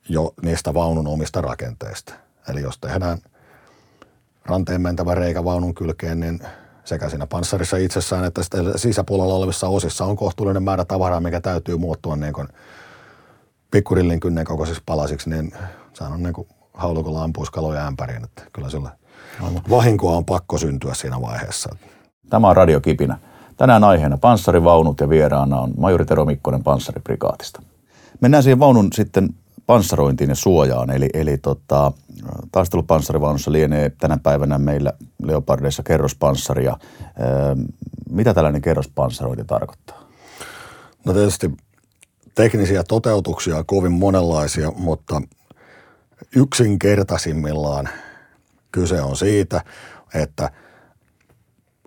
jo niistä vaunun omista rakenteista. Eli jos tehdään ranteen mentävä reikä vaunun kylkeen, niin sekä siinä panssarissa itsessään että sisäpuolella olevissa osissa on kohtuullinen määrä tavaraa, mikä täytyy muuttua niin kuin pikkurillin kynnen kokoisiksi palasiksi, niin se on niin kuin haulukolla ampuisi kaloja ämpäriin. Että kyllä sillä vahinkoa on pakko syntyä siinä vaiheessa. Tämä on radiokipinä. Tänään aiheena panssarivaunut ja vieraana on majori Tero Mikkonen panssariprikaatista. Mennään siihen vaunun sitten panssarointiin ja suojaan. Eli, eli tota, taistelupanssarivaunussa lienee tänä päivänä meillä Leopardeissa kerrospanssaria. Öö, mitä tällainen kerrospanssarointi tarkoittaa? No tietysti teknisiä toteutuksia on kovin monenlaisia, mutta yksinkertaisimmillaan kyse on siitä, että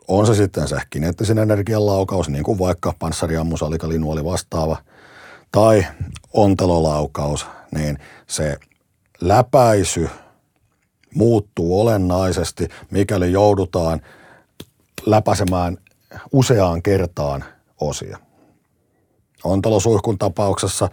on se sitten se kineettisen energian laukaus, niin kuin vaikka panssariammus, alikalinuoli vastaava, tai ontelolaukaus, niin se läpäisy muuttuu olennaisesti, mikäli joudutaan läpäisemään useaan kertaan osia. Ontolosuihkun tapauksessa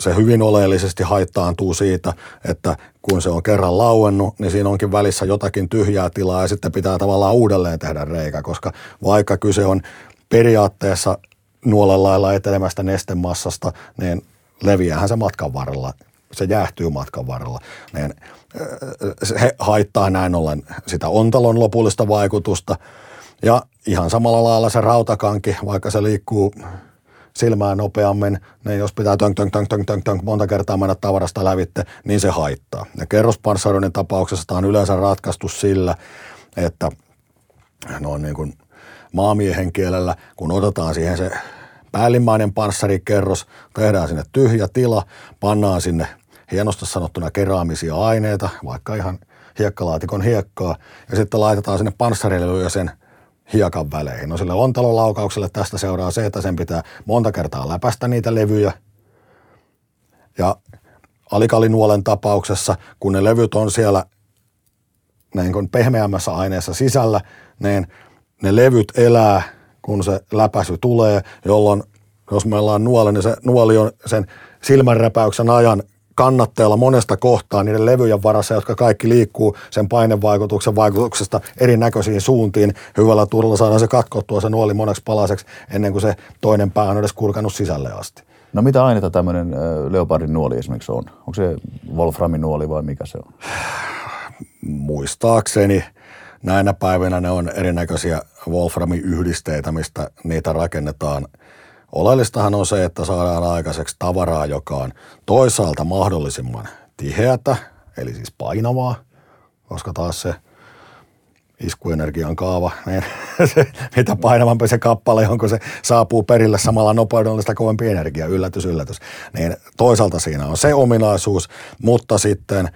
se hyvin oleellisesti haittaantuu siitä, että kun se on kerran lauennut, niin siinä onkin välissä jotakin tyhjää tilaa ja sitten pitää tavallaan uudelleen tehdä reikä, koska vaikka kyse on periaatteessa nuolen lailla etelemästä nestemassasta, niin leviäähän se matkan varrella se jäähtyy matkan varrella, niin se haittaa näin ollen sitä ontalon lopullista vaikutusta. Ja ihan samalla lailla se rautakanki, vaikka se liikkuu silmää nopeammin, niin jos pitää tönk, tönk, tönk, tönk, tönk, tönk, monta kertaa mennä tavarasta lävitte, niin se haittaa. Ja kerrospanssaroinnin tapauksessa tämä on yleensä ratkaistu sillä, että noin niin kuin maamiehen kielellä, kun otetaan siihen se päällimmäinen panssarikerros, tehdään sinne tyhjä tila, pannaan sinne hienosti sanottuna keraamisia aineita, vaikka ihan hiekkalaatikon hiekkaa, ja sitten laitetaan sinne panssarille ja sen hiekan väleihin. No sille ontalolaukaukselle tästä seuraa se, että sen pitää monta kertaa läpästä niitä levyjä. Ja alikalinuolen tapauksessa, kun ne levyt on siellä niin kuin pehmeämmässä aineessa sisällä, niin ne levyt elää, kun se läpäisy tulee, jolloin jos meillä on nuoli, niin se nuoli on sen silmänräpäyksen ajan kannatteella monesta kohtaa niiden levyjen varassa, jotka kaikki liikkuu sen painevaikutuksen vaikutuksesta erinäköisiin suuntiin. Hyvällä turvalla saadaan se katkottua se nuoli moneksi palaseksi ennen kuin se toinen pää on edes kurkannut sisälle asti. No mitä aineita tämmöinen leopardin nuoli esimerkiksi on? Onko se Wolframin nuoli vai mikä se on? Muistaakseni näinä päivinä ne on erinäköisiä Wolframin yhdisteitä, mistä niitä rakennetaan – Oleellistahan on se, että saadaan aikaiseksi tavaraa, joka on toisaalta mahdollisimman tiheätä, eli siis painavaa, koska taas se iskuenergian kaava, niin se, mitä painavampi se kappale on, kun se saapuu perille samalla nopeudella sitä kovempi energia, yllätys, yllätys. Niin toisaalta siinä on se ominaisuus, mutta sitten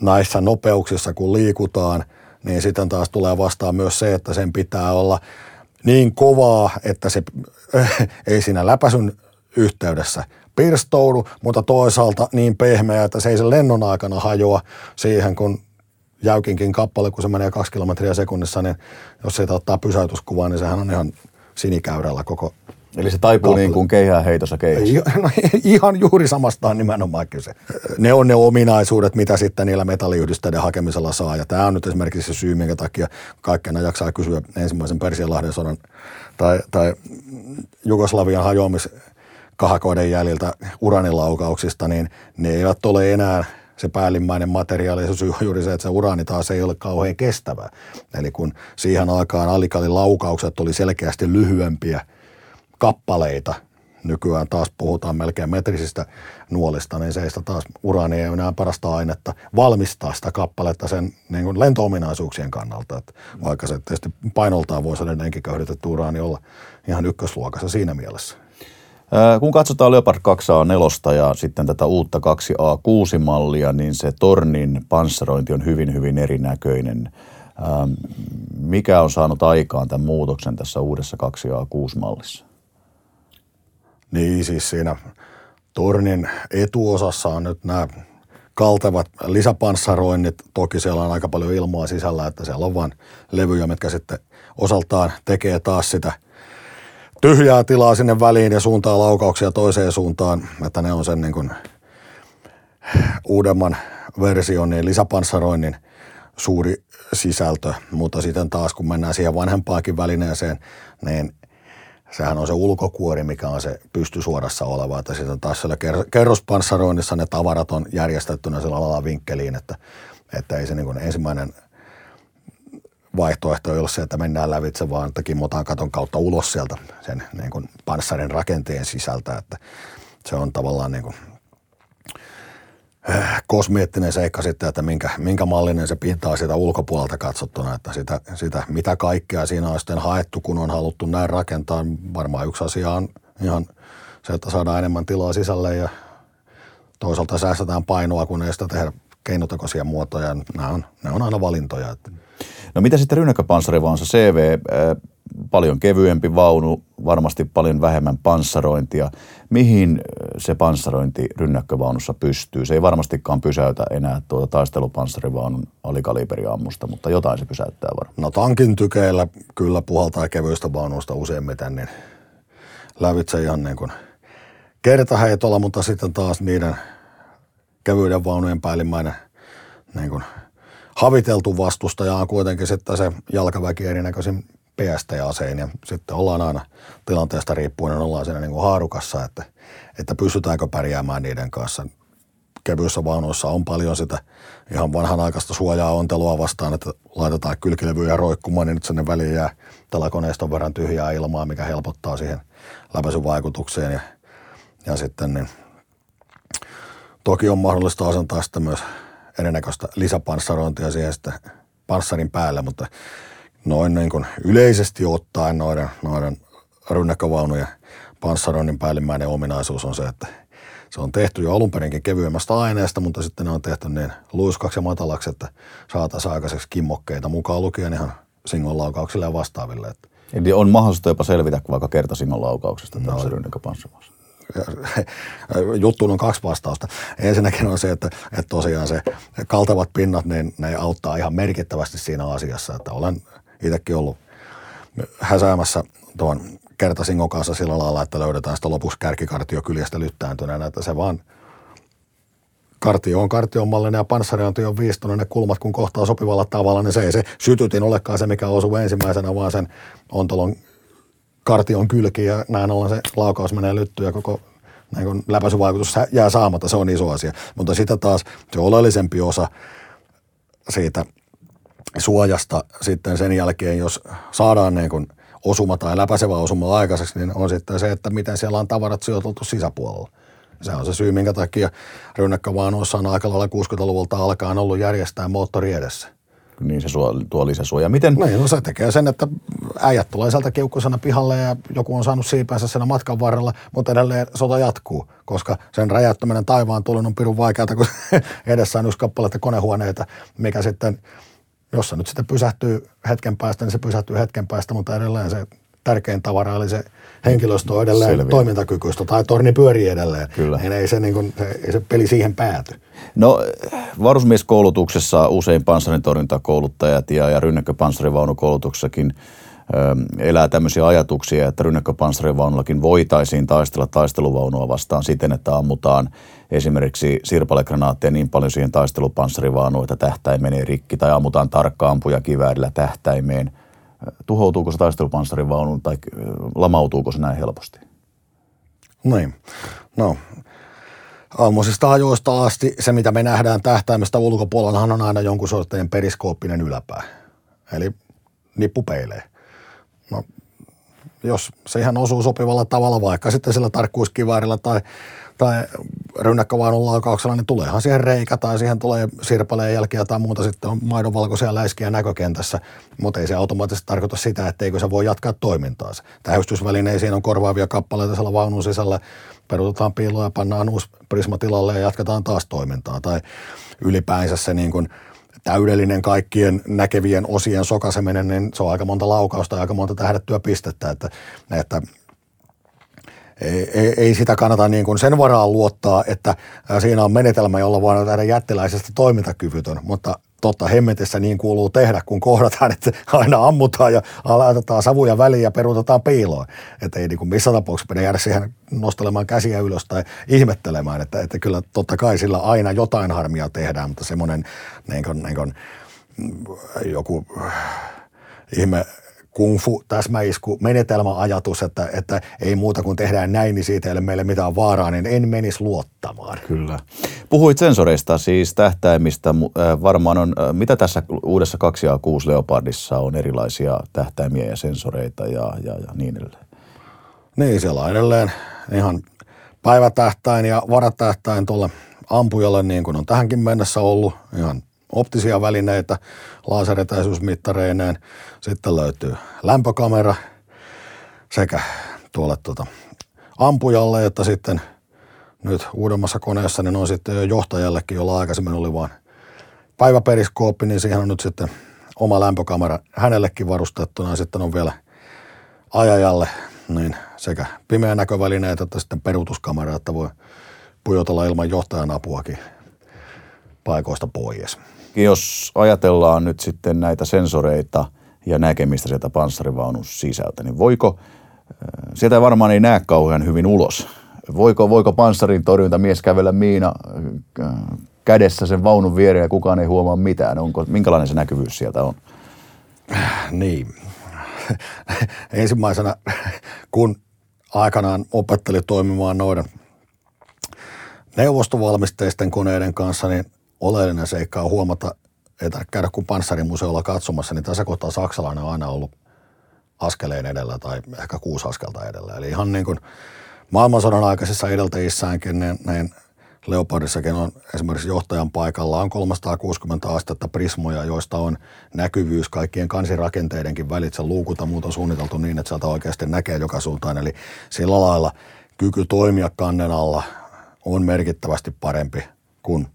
näissä nopeuksissa, kun liikutaan, niin sitten taas tulee vastaan myös se, että sen pitää olla – niin kovaa, että se ei siinä läpäsyn yhteydessä pirstoudu, mutta toisaalta niin pehmeä, että se ei sen lennon aikana hajoa siihen, kun jäykinkin kappale, kun se menee kaksi kilometriä sekunnissa, niin jos se ottaa pysäytyskuvaa, niin sehän on ihan sinikäyrällä koko Eli se taipuu niin kuin keihään heitossa keihässä. No, ihan juuri samasta nimenomaan kyse. Ne on ne ominaisuudet, mitä sitten niillä metalliyhdisteiden hakemisella saa. Ja tämä on nyt esimerkiksi se syy, minkä takia kaikkea jaksaa kysyä ensimmäisen Persianlahden sodan tai, tai Jugoslavian hajoamis kahakoiden jäljiltä uranilaukauksista, niin ne eivät ole enää se päällimmäinen materiaali. Se syy on juuri se, että se uraani taas ei ole kauhean kestävä. Eli kun siihen aikaan alikalin laukaukset oli selkeästi lyhyempiä – kappaleita. Nykyään taas puhutaan melkein metrisistä nuolista, niin seistä taas uraani ei ole enää parasta ainetta valmistaa sitä kappaletta sen niin kuin lentoominaisuuksien kannalta. Että vaikka se tietysti painoltaan voisi edelleenkin köyhdytetty uraani olla ihan ykkösluokassa siinä mielessä. Kun katsotaan Leopard 2A4 ja sitten tätä uutta 2A6-mallia, niin se tornin panssarointi on hyvin, hyvin erinäköinen. Mikä on saanut aikaan tämän muutoksen tässä uudessa 2A6-mallissa? Niin siis siinä tornin etuosassa on nyt nämä kaltevat lisäpanssaroinnit. Toki siellä on aika paljon ilmaa sisällä, että siellä on vain levyjä, mitkä sitten osaltaan tekee taas sitä tyhjää tilaa sinne väliin ja suuntaa laukauksia toiseen suuntaan, että ne on sen niin kuin uudemman version, niin lisäpanssaroinnin suuri sisältö, mutta sitten taas kun mennään siihen vanhempaakin välineeseen, niin sehän on se ulkokuori, mikä on se pystysuorassa oleva, että sitten taas siellä kerrospanssaroinnissa ne tavarat on järjestettynä sillä lailla vinkkeliin, että, että ei se niin ensimmäinen vaihtoehto ei ole se, että mennään lävitse, vaan että kimmotaan katon kautta ulos sieltä sen niin kuin panssarin rakenteen sisältä, että se on tavallaan niin kuin kosmeettinen seikka sitten, että minkä, minkä mallinen se pintaa sitä ulkopuolelta katsottuna, että sitä, sitä mitä kaikkea siinä on sitten haettu, kun on haluttu näin rakentaa. Varmaan yksi asia on ihan se, että saadaan enemmän tilaa sisälle ja toisaalta säästetään painoa, kun ei sitä tehdä keinotekoisia muotoja. Nämä on, ne on aina valintoja. No mitä sitten rynnäkköpanssari vaan se CV, äh, paljon kevyempi vaunu, varmasti paljon vähemmän panssarointia. Mihin se panssarointi rynnäkkövaunussa pystyy? Se ei varmastikaan pysäytä enää tuota taistelupanssarivaunun alikaliberiammusta, mutta jotain se pysäyttää varmaan. No tankin tykeillä kyllä puhaltaa kevyistä vaunuista useimmiten, niin lävitse ihan niin kuin kertaheitolla, mutta sitten taas niiden kevyiden vaunujen päällimmäinen niin kuin haviteltu vastustaja on kuitenkin sitten se jalkaväki erinäköisin PST-aseen ja sitten ollaan aina tilanteesta riippuen, ollaan siinä niin kuin haarukassa, että, että pystytäänkö pärjäämään niiden kanssa. kevyissä vaunuissa on paljon sitä ihan vanhanaikaista suojaa ontelua vastaan, että laitetaan kylkilevyjä roikkumaan, niin nyt sinne väliin jää telakoneiston verran tyhjää ilmaa, mikä helpottaa siihen läpäisyvaikutukseen. Ja, ja sitten niin, toki on mahdollista asentaa sitten myös erinäköistä lisäpanssarointia siihen sitten panssarin päälle, mutta noin niin kuin yleisesti ottaen noiden, noiden rynnäkkövaunujen panssaroinnin päällimmäinen ominaisuus on se, että se on tehty jo alun perinkin kevyemmästä aineesta, mutta sitten ne on tehty niin luiskaksi ja matalaksi, että saataisiin aikaiseksi kimmokkeita mukaan lukien ihan singonlaukauksille ja vastaaville. Eli on mahdollista jopa selvitä vaikka kertasingon laukauksesta no, rynnäkköpanssaroinnissa? juttuun on kaksi vastausta. Ensinnäkin on se, että, että tosiaan se kaltavat pinnat, niin ne auttaa ihan merkittävästi siinä asiassa. Että olen itsekin ollut häsäämässä tuon kertasingon kanssa sillä lailla, että löydetään sitä lopuksi kärkikartio kyljestä lyttääntyneenä, että se vaan kartio on kartiomallinen ja panssarointi on viistunut ne kulmat, kun kohtaa sopivalla tavalla, niin se ei se sytytin olekaan se, mikä osuu ensimmäisenä, vaan sen ontolon kartion kylki ja näin ollen se laukaus menee lyttyyn ja koko niin läpäisyvaikutus jää saamatta, se on iso asia. Mutta sitä taas se oleellisempi osa siitä suojasta sitten sen jälkeen, jos saadaan niin kuin osuma tai läpäisevä osuma aikaiseksi, niin on sitten se, että miten siellä on tavarat sijoitettu sisäpuolella. Se on se syy, minkä takia rynnäkkövaunuissa on aika lailla 60-luvulta alkaen ollut järjestää moottori edessä niin se suo, tuo lisäsuoja. Miten? Niin, no se tekee sen, että äijät tulee sieltä kiukkusena pihalle ja joku on saanut siipänsä sen matkan varrella, mutta edelleen sota jatkuu, koska sen räjäyttäminen taivaan tulun on pirun vaikeaa, kun edessä on yksi kappaletta konehuoneita, mikä sitten, jos se nyt sitten pysähtyy hetken päästä, niin se pysähtyy hetken päästä, mutta edelleen se tärkein tavara, eli se henkilöstö on edelleen Selviä. toimintakykyistä tai torni pyörii edelleen. Kyllä. Niin ei se, niin kuin, se, ei se peli siihen pääty. No varusmieskoulutuksessa usein panssarintorjuntakouluttajat ja, ja rynnäkköpanssarivaunukoulutuksessakin elää tämmöisiä ajatuksia, että rynnäkköpanssarivaunullakin voitaisiin taistella taisteluvaunua vastaan siten, että ammutaan esimerkiksi sirpalegranaatteja niin paljon siihen taistelupanssarivaunuun, että tähtäin menee rikki, tai ammutaan tarkka ampuja kiväärillä tähtäimeen – tuhoutuuko se taistelupanssarivaunu tai lamautuuko se näin helposti? Niin. No, aamuisista ajoista asti se, mitä me nähdään tähtäimestä ulkopuolella, on aina jonkun sorteen periskooppinen yläpää. Eli nippupeilee. No, jos se ihan osuu sopivalla tavalla, vaikka sitten sillä tarkkuuskiväärillä tai tai rynnäkkövaunun laukauksella, niin tuleehan siihen reikä tai siihen tulee sirpaleen jälkiä tai muuta sitten on maidonvalkoisia läiskiä näkökentässä, mutta ei se automaattisesti tarkoita sitä, etteikö se voi jatkaa toimintaansa. Tähystysvälineisiin on korvaavia kappaleita siellä vaunun sisällä, perutetaan piiloa ja pannaan uusi prisma tilalle ja jatketaan taas toimintaa. Tai ylipäänsä se niin kuin täydellinen kaikkien näkevien osien sokaseminen, niin se on aika monta laukausta ja aika monta tähdettyä pistettä, että, että ei, ei, sitä kannata niin kuin sen varaan luottaa, että siinä on menetelmä, jolla voidaan tehdä jättiläisestä toimintakyvytön, mutta totta hemmetissä niin kuuluu tehdä, kun kohdataan, että aina ammutaan ja laitetaan savuja väliin ja peruutetaan piiloon. Että ei niin kuin missään tapauksessa pidä jäädä siihen nostelemaan käsiä ylös tai ihmettelemään, että, että kyllä totta kai sillä aina jotain harmia tehdään, mutta semmoinen niin kuin, niin kuin, joku ihme kung fu täsmäisku menetelmäajatus, että, että ei muuta kuin tehdään näin, niin siitä ei ole meille mitään vaaraa, niin en menisi luottamaan. Kyllä. Puhuit sensoreista, siis tähtäimistä. Äh, varmaan on, äh, mitä tässä uudessa 2A6 Leopardissa on erilaisia tähtäimiä ja sensoreita ja, ja, ja niin edelleen? Niin, siellä on edelleen ihan päivätähtäin ja varatähtäin tuolle ampujalle, niin kuin on tähänkin mennessä ollut, ihan optisia välineitä laseretäisyysmittareineen. Sitten löytyy lämpökamera sekä tuolle tuota ampujalle, että sitten nyt uudemmassa koneessa niin on sitten jo johtajallekin, jolla aikaisemmin oli vain päiväperiskooppi, niin siihen on nyt sitten oma lämpökamera hänellekin varustettuna ja sitten on vielä ajajalle niin sekä pimeän näkövälineet että sitten peruutuskamera, että voi pujotella ilman johtajan apuakin paikoista pois. Jos ajatellaan nyt sitten näitä sensoreita ja näkemistä sieltä panssarivaunun sisältä, niin voiko, äh, sieltä varmaan ei näe kauhean hyvin ulos. Voiko, voiko panssarin mies kävellä miina äh, kädessä sen vaunun viereen ja kukaan ei huomaa mitään? Onko, minkälainen se näkyvyys sieltä on? Niin. Ensimmäisenä, kun aikanaan opetteli toimimaan noiden neuvostovalmisteisten koneiden kanssa, niin oleellinen seikka on huomata, tarvitse käydä kuin panssarimuseolla katsomassa, niin tässä kohtaa saksalainen on aina ollut askeleen edellä tai ehkä kuusi askelta edellä. Eli ihan niin kuin maailmansodan aikaisissa edeltäjissäänkin, niin, niin Leopardissakin on esimerkiksi johtajan paikalla on 360 astetta prismoja, joista on näkyvyys kaikkien kansirakenteidenkin välitse. Luukut on muuten suunniteltu niin, että sieltä oikeasti näkee joka suuntaan. Eli sillä lailla kyky toimia kannen alla on merkittävästi parempi kuin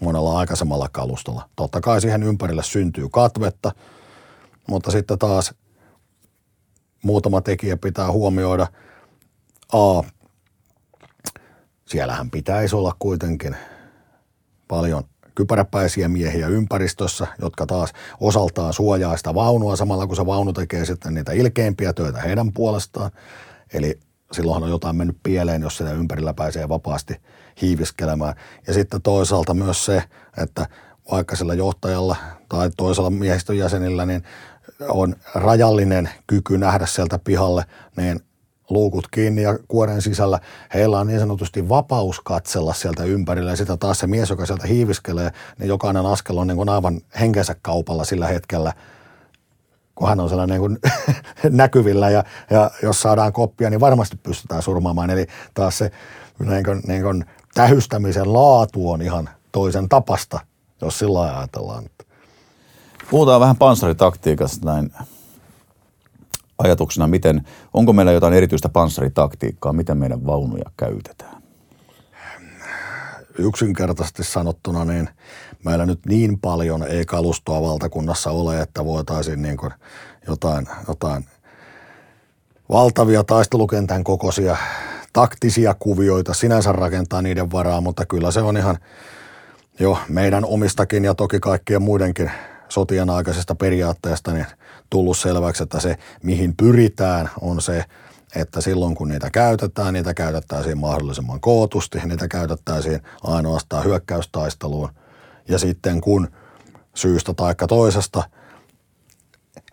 monella aikaisemmalla kalustolla. Totta kai siihen ympärille syntyy katvetta, mutta sitten taas muutama tekijä pitää huomioida. A, siellähän pitäisi olla kuitenkin paljon kypäräpäisiä miehiä ympäristössä, jotka taas osaltaan suojaa sitä vaunua samalla, kun se vaunu tekee sitten niitä ilkeimpiä töitä heidän puolestaan. Eli silloinhan on jotain mennyt pieleen, jos sitä ympärillä pääsee vapaasti hiiviskelemään. Ja sitten toisaalta myös se, että vaikka sillä johtajalla tai toisella miehistön jäsenillä niin on rajallinen kyky nähdä sieltä pihalle, niin luukut kiinni ja kuoren sisällä. Heillä on niin sanotusti vapaus katsella sieltä ympärillä ja sitä taas se mies, joka sieltä hiiviskelee, niin jokainen askel on niin kuin aivan henkensä kaupalla sillä hetkellä, kun hän on sellainen niin näkyvillä ja, ja jos saadaan koppia, niin varmasti pystytään surmaamaan. Eli taas se niin kuin, niin kuin tähystämisen laatu on ihan toisen tapasta, jos sillä ajatellaan. Puhutaan vähän panssaritaktiikasta näin ajatuksena, miten, onko meillä jotain erityistä panssaritaktiikkaa, miten meidän vaunuja käytetään? Yksinkertaisesti sanottuna, niin meillä nyt niin paljon ei kalustoa valtakunnassa ole, että voitaisiin niin kuin jotain, jotain valtavia taistelukentän kokoisia taktisia kuvioita sinänsä rakentaa niiden varaa, mutta kyllä se on ihan jo meidän omistakin ja toki kaikkien muidenkin sotien aikaisesta periaatteesta niin tullut selväksi, että se mihin pyritään on se, että silloin kun niitä käytetään, niitä käytettäisiin mahdollisimman kootusti, niitä käytettäisiin ainoastaan hyökkäystaisteluun. Ja sitten kun syystä tai toisesta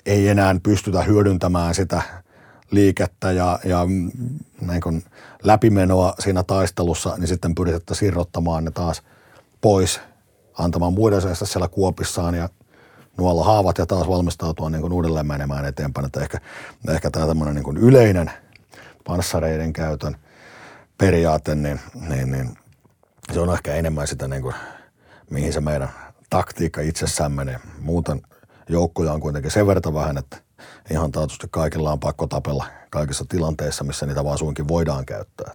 ei enää pystytä hyödyntämään sitä liikettä ja, ja niin kuin läpimenoa siinä taistelussa, niin sitten pyritetään irrottamaan ne taas pois, antamaan muiden seistä siellä kuopissaan ja nuolla haavat ja taas valmistautua niin kuin uudelleen menemään eteenpäin. Että ehkä, ehkä tämä tämmöinen niin kuin yleinen panssareiden käytön periaate, niin, niin, niin se on ehkä enemmän sitä, niin kuin, mihin se meidän taktiikka itsessään menee. Muuten joukkoja on kuitenkin sen verran vähän, että ihan taatusti kaikilla on pakko tapella kaikissa tilanteissa, missä niitä vaan suinkin voidaan käyttää.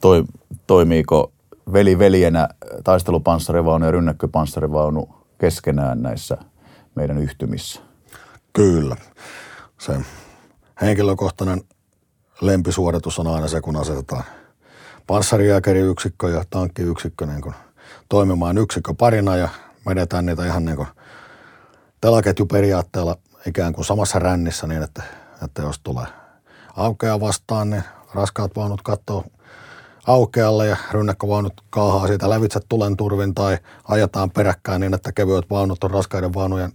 Toi, toimiiko veli veljenä taistelupanssarivaunu ja rynnäkköpanssarivaunu keskenään näissä meidän yhtymissä? Kyllä. Se henkilökohtainen lempisuoritus on aina se, kun asetetaan panssariääkäriyksikkö ja tankkiyksikkö niin kuin toimimaan yksikkö parina ja vedetään niitä ihan niin kuin telaketjuperiaatteella ikään kuin samassa rännissä niin, että, että jos tulee aukea vastaan, niin raskaat vaunut katsoo aukealle ja rynnäkkövaunut kaahaa siitä lävitse tulen turvin tai ajetaan peräkkäin niin, että kevyet vaunut on raskaiden vaunujen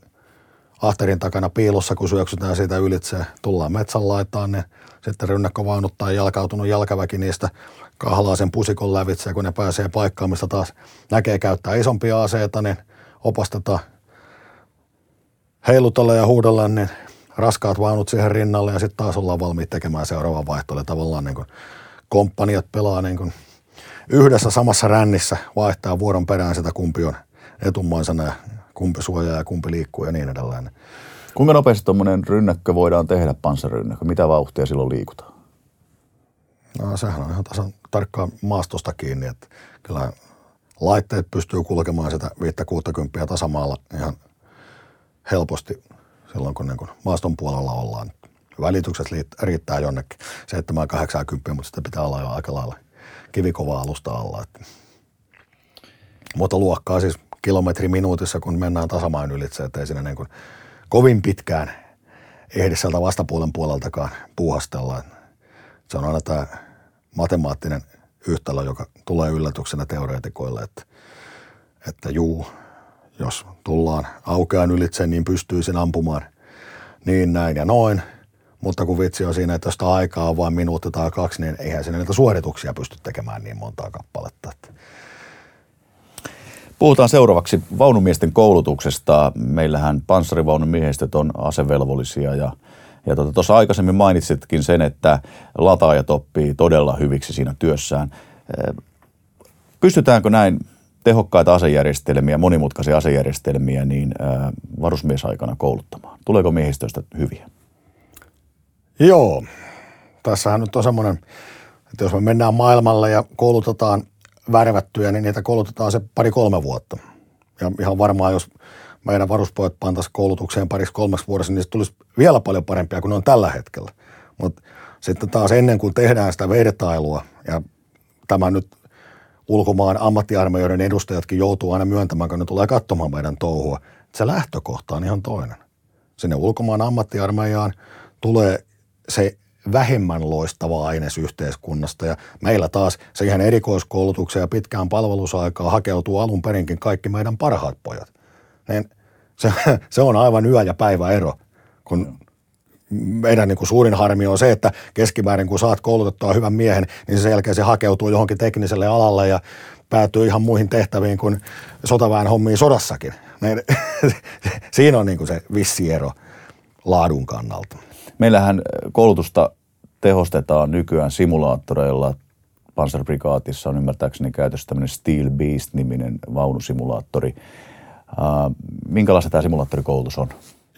ahterin takana piilossa, kun syöksytään siitä ylitse. Tullaan metsän laitaan, niin sitten rynnäkkövaunut tai jalkautunut jalkaväki niistä kahlaa sen pusikon lävitse, kun ne pääsee paikkaan, mistä taas näkee käyttää isompia aseita, niin opastetaan heilutella ja huudella, niin raskaat vaunut siihen rinnalle ja sitten taas ollaan valmiit tekemään seuraavan vaihtoehto. Tavallaan niin kuin komppaniat pelaa niin kuin yhdessä samassa rännissä, vaihtaa vuoron perään sitä kumpi on etumaisena ja kumpi suojaa ja kumpi liikkuu ja niin edelleen. Kuinka nopeasti tuommoinen rynnäkkö voidaan tehdä, panssarynnäkkö? Mitä vauhtia silloin liikutaan? No sehän on ihan tasan tarkkaan maastosta kiinni, että kyllä laitteet pystyy kulkemaan sitä 5-60 tasamaalla ihan helposti silloin, kun, niin maaston puolella ollaan. Välitykset riittää jonnekin 7-80, mutta sitä pitää olla jo aika lailla kivikovaa alusta alla. Että. Mutta luokkaa siis kilometri minuutissa, kun mennään tasamaan ylitse, että ei siinä niin kuin kovin pitkään ehdi sieltä vastapuolen puoleltakaan puuhastella. Se on aina tämä matemaattinen yhtälö, joka tulee yllätyksenä teoreetikoille, että, että juu, jos tullaan aukean ylitse, niin pystyy sen ampumaan niin näin ja noin. Mutta kun vitsi on siinä, että jos aikaa on vain minuutti tai kaksi, niin eihän sinne niitä suorituksia pysty tekemään niin montaa kappaletta. Puhutaan seuraavaksi vaunumiesten koulutuksesta. Meillähän panssarivaunun miehistöt on asevelvollisia ja ja tuota, tuossa aikaisemmin mainitsitkin sen, että lataajat oppii todella hyviksi siinä työssään. Pystytäänkö näin tehokkaita asejärjestelmiä, monimutkaisia asejärjestelmiä, niin varusmiesaikana kouluttamaan? Tuleeko miehistöistä hyviä? Joo. Tässähän nyt on semmoinen, että jos me mennään maailmalle ja koulutetaan värvättyjä, niin niitä koulutetaan se pari-kolme vuotta. Ja ihan varmaan, jos meidän varuspojat pantaisiin koulutukseen pariksi kolmeksi vuodessa, niin se tulisi vielä paljon parempia kuin ne on tällä hetkellä. Mutta sitten taas ennen kuin tehdään sitä vertailua, ja tämä nyt ulkomaan ammattiarmeijoiden edustajatkin joutuu aina myöntämään, kun ne tulee katsomaan meidän touhua, että se lähtökohta on ihan toinen. Sinne ulkomaan ammattiarmeijaan tulee se vähemmän loistava aines yhteiskunnasta. Ja meillä taas siihen erikoiskoulutukseen ja pitkään palvelusaikaa hakeutuu alun perinkin kaikki meidän parhaat pojat. Niin se, se on aivan yö- ja päivä ero, kun meidän niin kuin suurin harmi on se, että keskimäärin kun saat koulutettua hyvän miehen, niin sen jälkeen se hakeutuu johonkin tekniselle alalle ja päätyy ihan muihin tehtäviin kuin sotaväen hommiin sodassakin. Niin, siinä on niin kuin se vissi ero laadun kannalta. Meillähän koulutusta tehostetaan nykyään simulaattoreilla. Panzerbrikaatissa on ymmärtääkseni käytössä tämmöinen Steel Beast-niminen vaunusimulaattori. minkälaista tämä simulaattorikoulutus on?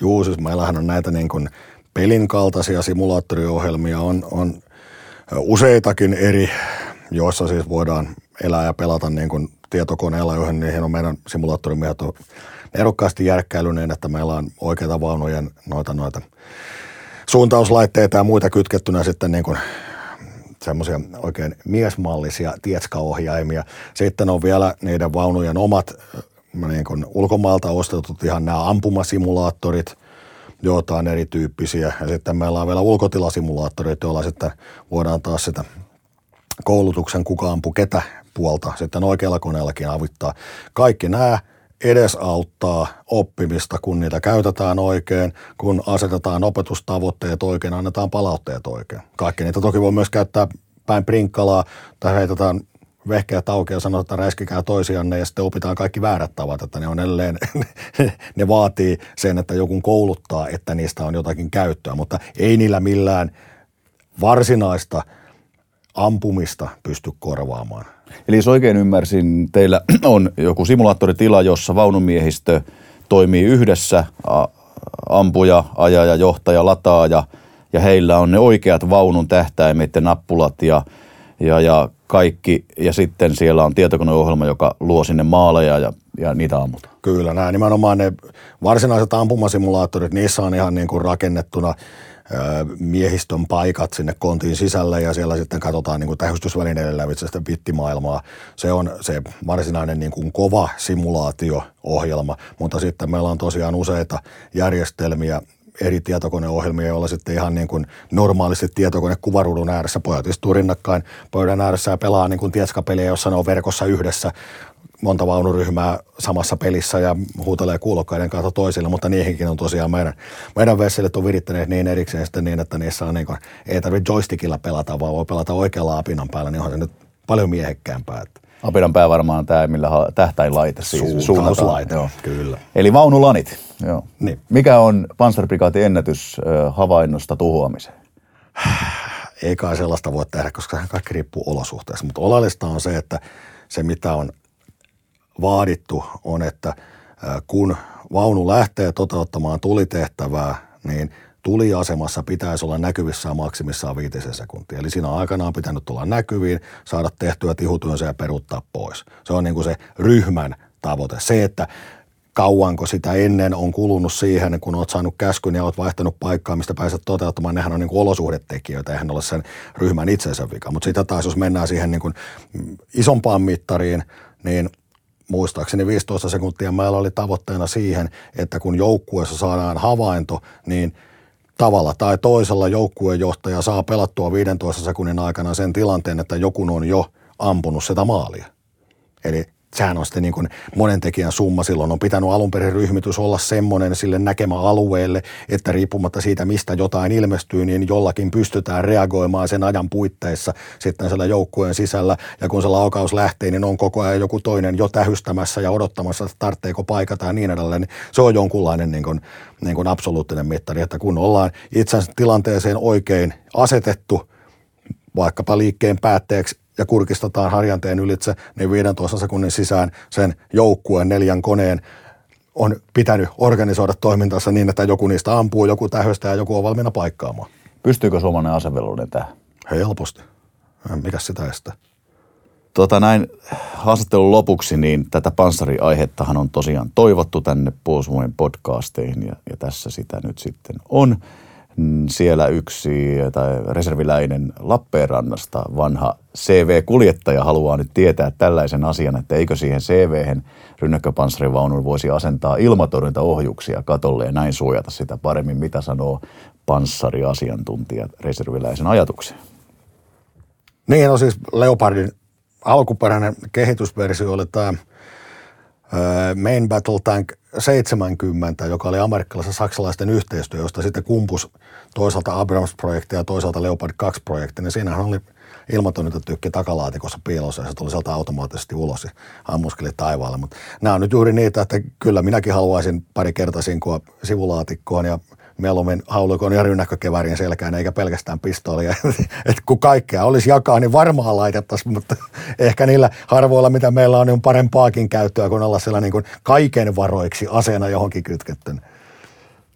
Juu, siis meillähän on näitä niin kuin pelin kaltaisia simulaattoriohjelmia, on, on useitakin eri, joissa siis voidaan elää ja pelata niin kuin tietokoneella, joihin niihin on meidän simulaattorimiehet on erokkaasti järkkäilyneen, että meillä on oikeita vaunujen noita, noita suuntauslaitteita ja muita kytkettynä sitten niin kuin semmoisia oikein miesmallisia tietskaohjaimia. Sitten on vielä niiden vaunujen omat niin kuin ulkomaalta ostetut ihan nämä ampumasimulaattorit, joita on erityyppisiä. Ja sitten meillä on vielä ulkotilasimulaattorit, joilla sitten voidaan taas sitä koulutuksen kuka ampu ketä puolta sitten oikealla koneellakin avittaa. Kaikki nämä edesauttaa oppimista, kun niitä käytetään oikein, kun asetetaan opetustavoitteet oikein, annetaan palautteet oikein. Kaikki niitä toki voi myös käyttää päin prinkkalaa tai heitetään vehkeät auki ja sanotaan, että räiskikää toisianne ja sitten opitaan kaikki väärät tavat, että ne on edelleen, ne vaatii sen, että joku kouluttaa, että niistä on jotakin käyttöä, mutta ei niillä millään varsinaista ampumista pysty korvaamaan. Eli jos oikein ymmärsin, teillä on joku simulaattoritila, jossa vaunumiehistö toimii yhdessä, ampuja, ajaja, johtaja, lataaja, ja heillä on ne oikeat vaunun tähtäimet ja nappulat ja, ja, ja kaikki. Ja sitten siellä on tietokoneohjelma, joka luo sinne maaleja ja, ja niitä ammutaan. Kyllä, nämä nimenomaan ne varsinaiset ampumasimulaattorit, niissä on ihan niin kuin rakennettuna – miehistön paikat sinne kontiin sisälle ja siellä sitten katsotaan niin kuin tähystysvälineiden lävitse sitä bittimaailmaa. Se on se varsinainen niin kuin kova simulaatio-ohjelma, mutta sitten meillä on tosiaan useita järjestelmiä, eri tietokoneohjelmia, joilla sitten ihan niin kuin normaalisti tietokone kuvaruudun ääressä pojat istuu rinnakkain pöydän ääressä ja pelaa niin kuin tietskapeliä, jossa ne on verkossa yhdessä monta vaunuryhmää samassa pelissä ja huutelee kuulokkaiden kautta toisille, mutta niihinkin on tosiaan meidän, meidän vesselit on virittäneet niin erikseen sitten niin, että niissä on niin kuin, ei tarvitse joystickilla pelata, vaan voi pelata oikealla apinan päällä, niin onhan se nyt paljon miehekkäämpää. Apinan pää varmaan tämä, millä tähtäinlaite, siis suuntauslaite, joo. kyllä. Eli vaunulanit, joo. Niin. Mikä on Panzerbrigaatin ennätys havainnosta tuhoamiseen? Ei kai sellaista voi tehdä, koska kaikki riippuu olosuhteista, mutta oleellista on se, että se mitä on vaadittu on, että kun vaunu lähtee toteuttamaan tulitehtävää, niin tuliasemassa pitäisi olla näkyvissä maksimissaan viitisen sekuntia. Eli siinä aikana on pitänyt tulla näkyviin, saada tehtyä tihutyönsä ja peruuttaa pois. Se on niin kuin se ryhmän tavoite. Se, että kauanko sitä ennen on kulunut siihen, kun olet saanut käskyn ja olet vaihtanut paikkaa, mistä pääset toteuttamaan, nehän on niin kuin olosuhdetekijöitä, eihän ole sen ryhmän itsensä vika. Mutta sitten taas, jos mennään siihen niin kuin isompaan mittariin, niin – muistaakseni 15 sekuntia meillä oli tavoitteena siihen, että kun joukkueessa saadaan havainto, niin tavalla tai toisella joukkuejohtaja saa pelattua 15 sekunnin aikana sen tilanteen, että joku on jo ampunut sitä maalia. Eli sehän on sitten niin kuin monen tekijän summa. Silloin on pitänyt alun perin ryhmitys olla semmoinen sille näkemä alueelle, että riippumatta siitä, mistä jotain ilmestyy, niin jollakin pystytään reagoimaan sen ajan puitteissa sitten siellä joukkueen sisällä. Ja kun se laukaus lähtee, niin on koko ajan joku toinen jo tähystämässä ja odottamassa, että tarvitseeko paikata ja niin edelleen. Niin se on jonkunlainen niin kuin, niin kuin absoluuttinen mittari, että kun ollaan itsensä tilanteeseen oikein asetettu, vaikkapa liikkeen päätteeksi ja kurkistetaan harjanteen ylitse, niin 15 sekunnin sisään sen joukkueen neljän koneen on pitänyt organisoida toimintansa niin, että joku niistä ampuu, joku tähöstää ja joku on valmiina paikkaamaan. Pystyykö suomalainen asevelvollinen tähän? Helposti. Mikä sitä estää? Tota näin haastattelun lopuksi, niin tätä panssariaihettahan on tosiaan toivottu tänne Puolustusvoimien podcasteihin ja, ja tässä sitä nyt sitten on. Mm, siellä yksi tai reserviläinen Lappeenrannasta vanha CV-kuljettaja haluaa nyt tietää tällaisen asian, että eikö siihen CV-hen rynnäkköpanssarivaunun voisi asentaa ilmatorjuntaohjuksia katolle ja näin suojata sitä paremmin. Mitä sanoo panssariasiantuntija reserviläisen ajatukseen? Niin, no siis Leopardin alkuperäinen kehitysversio oli tämä Main Battle Tank 70, joka oli amerikkalaisen saksalaisten yhteistyö, josta sitten kumpus toisaalta Abrams-projekti ja toisaalta Leopard 2-projekti, niin siinähän oli ilmatorjuntatykki takalaatikossa piilossa ja se tuli sieltä automaattisesti ulos ja ammuskeli taivaalle. Mutta nämä on nyt juuri niitä, että kyllä minäkin haluaisin pari kertaa sinkua sivulaatikkoon ja mieluummin haulukon ja rynnäkkökevärien selkään, eikä pelkästään pistoolia. että kun kaikkea olisi jakaa, niin varmaan laitettaisiin, mutta ehkä niillä harvoilla, mitä meillä on, niin on parempaakin käyttöä, kun olla siellä niin kuin kaiken varoiksi aseena johonkin kytketty.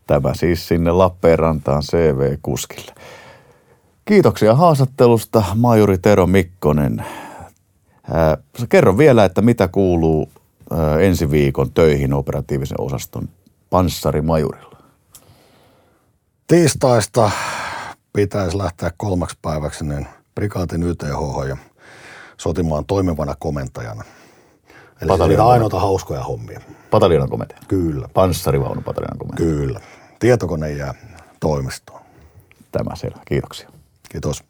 Tämä siis sinne Lappeenrantaan CV-kuskille. Kiitoksia haastattelusta, majuri Tero Mikkonen. Ää, kerro vielä, että mitä kuuluu ää, ensi viikon töihin operatiivisen osaston panssarimajurilla. Tiistaista pitäisi lähteä kolmaksi päiväksi niin prikaatin YTH ja sotimaan toimivana komentajana. Eli niitä ainoita hauskoja hommia. Pataljoonan komentaja? Kyllä. Panssarivaunu pataljoonan komentaja? Kyllä. Tietokone jää toimistoon. Tämä selvä. Kiitoksia. Kiitos.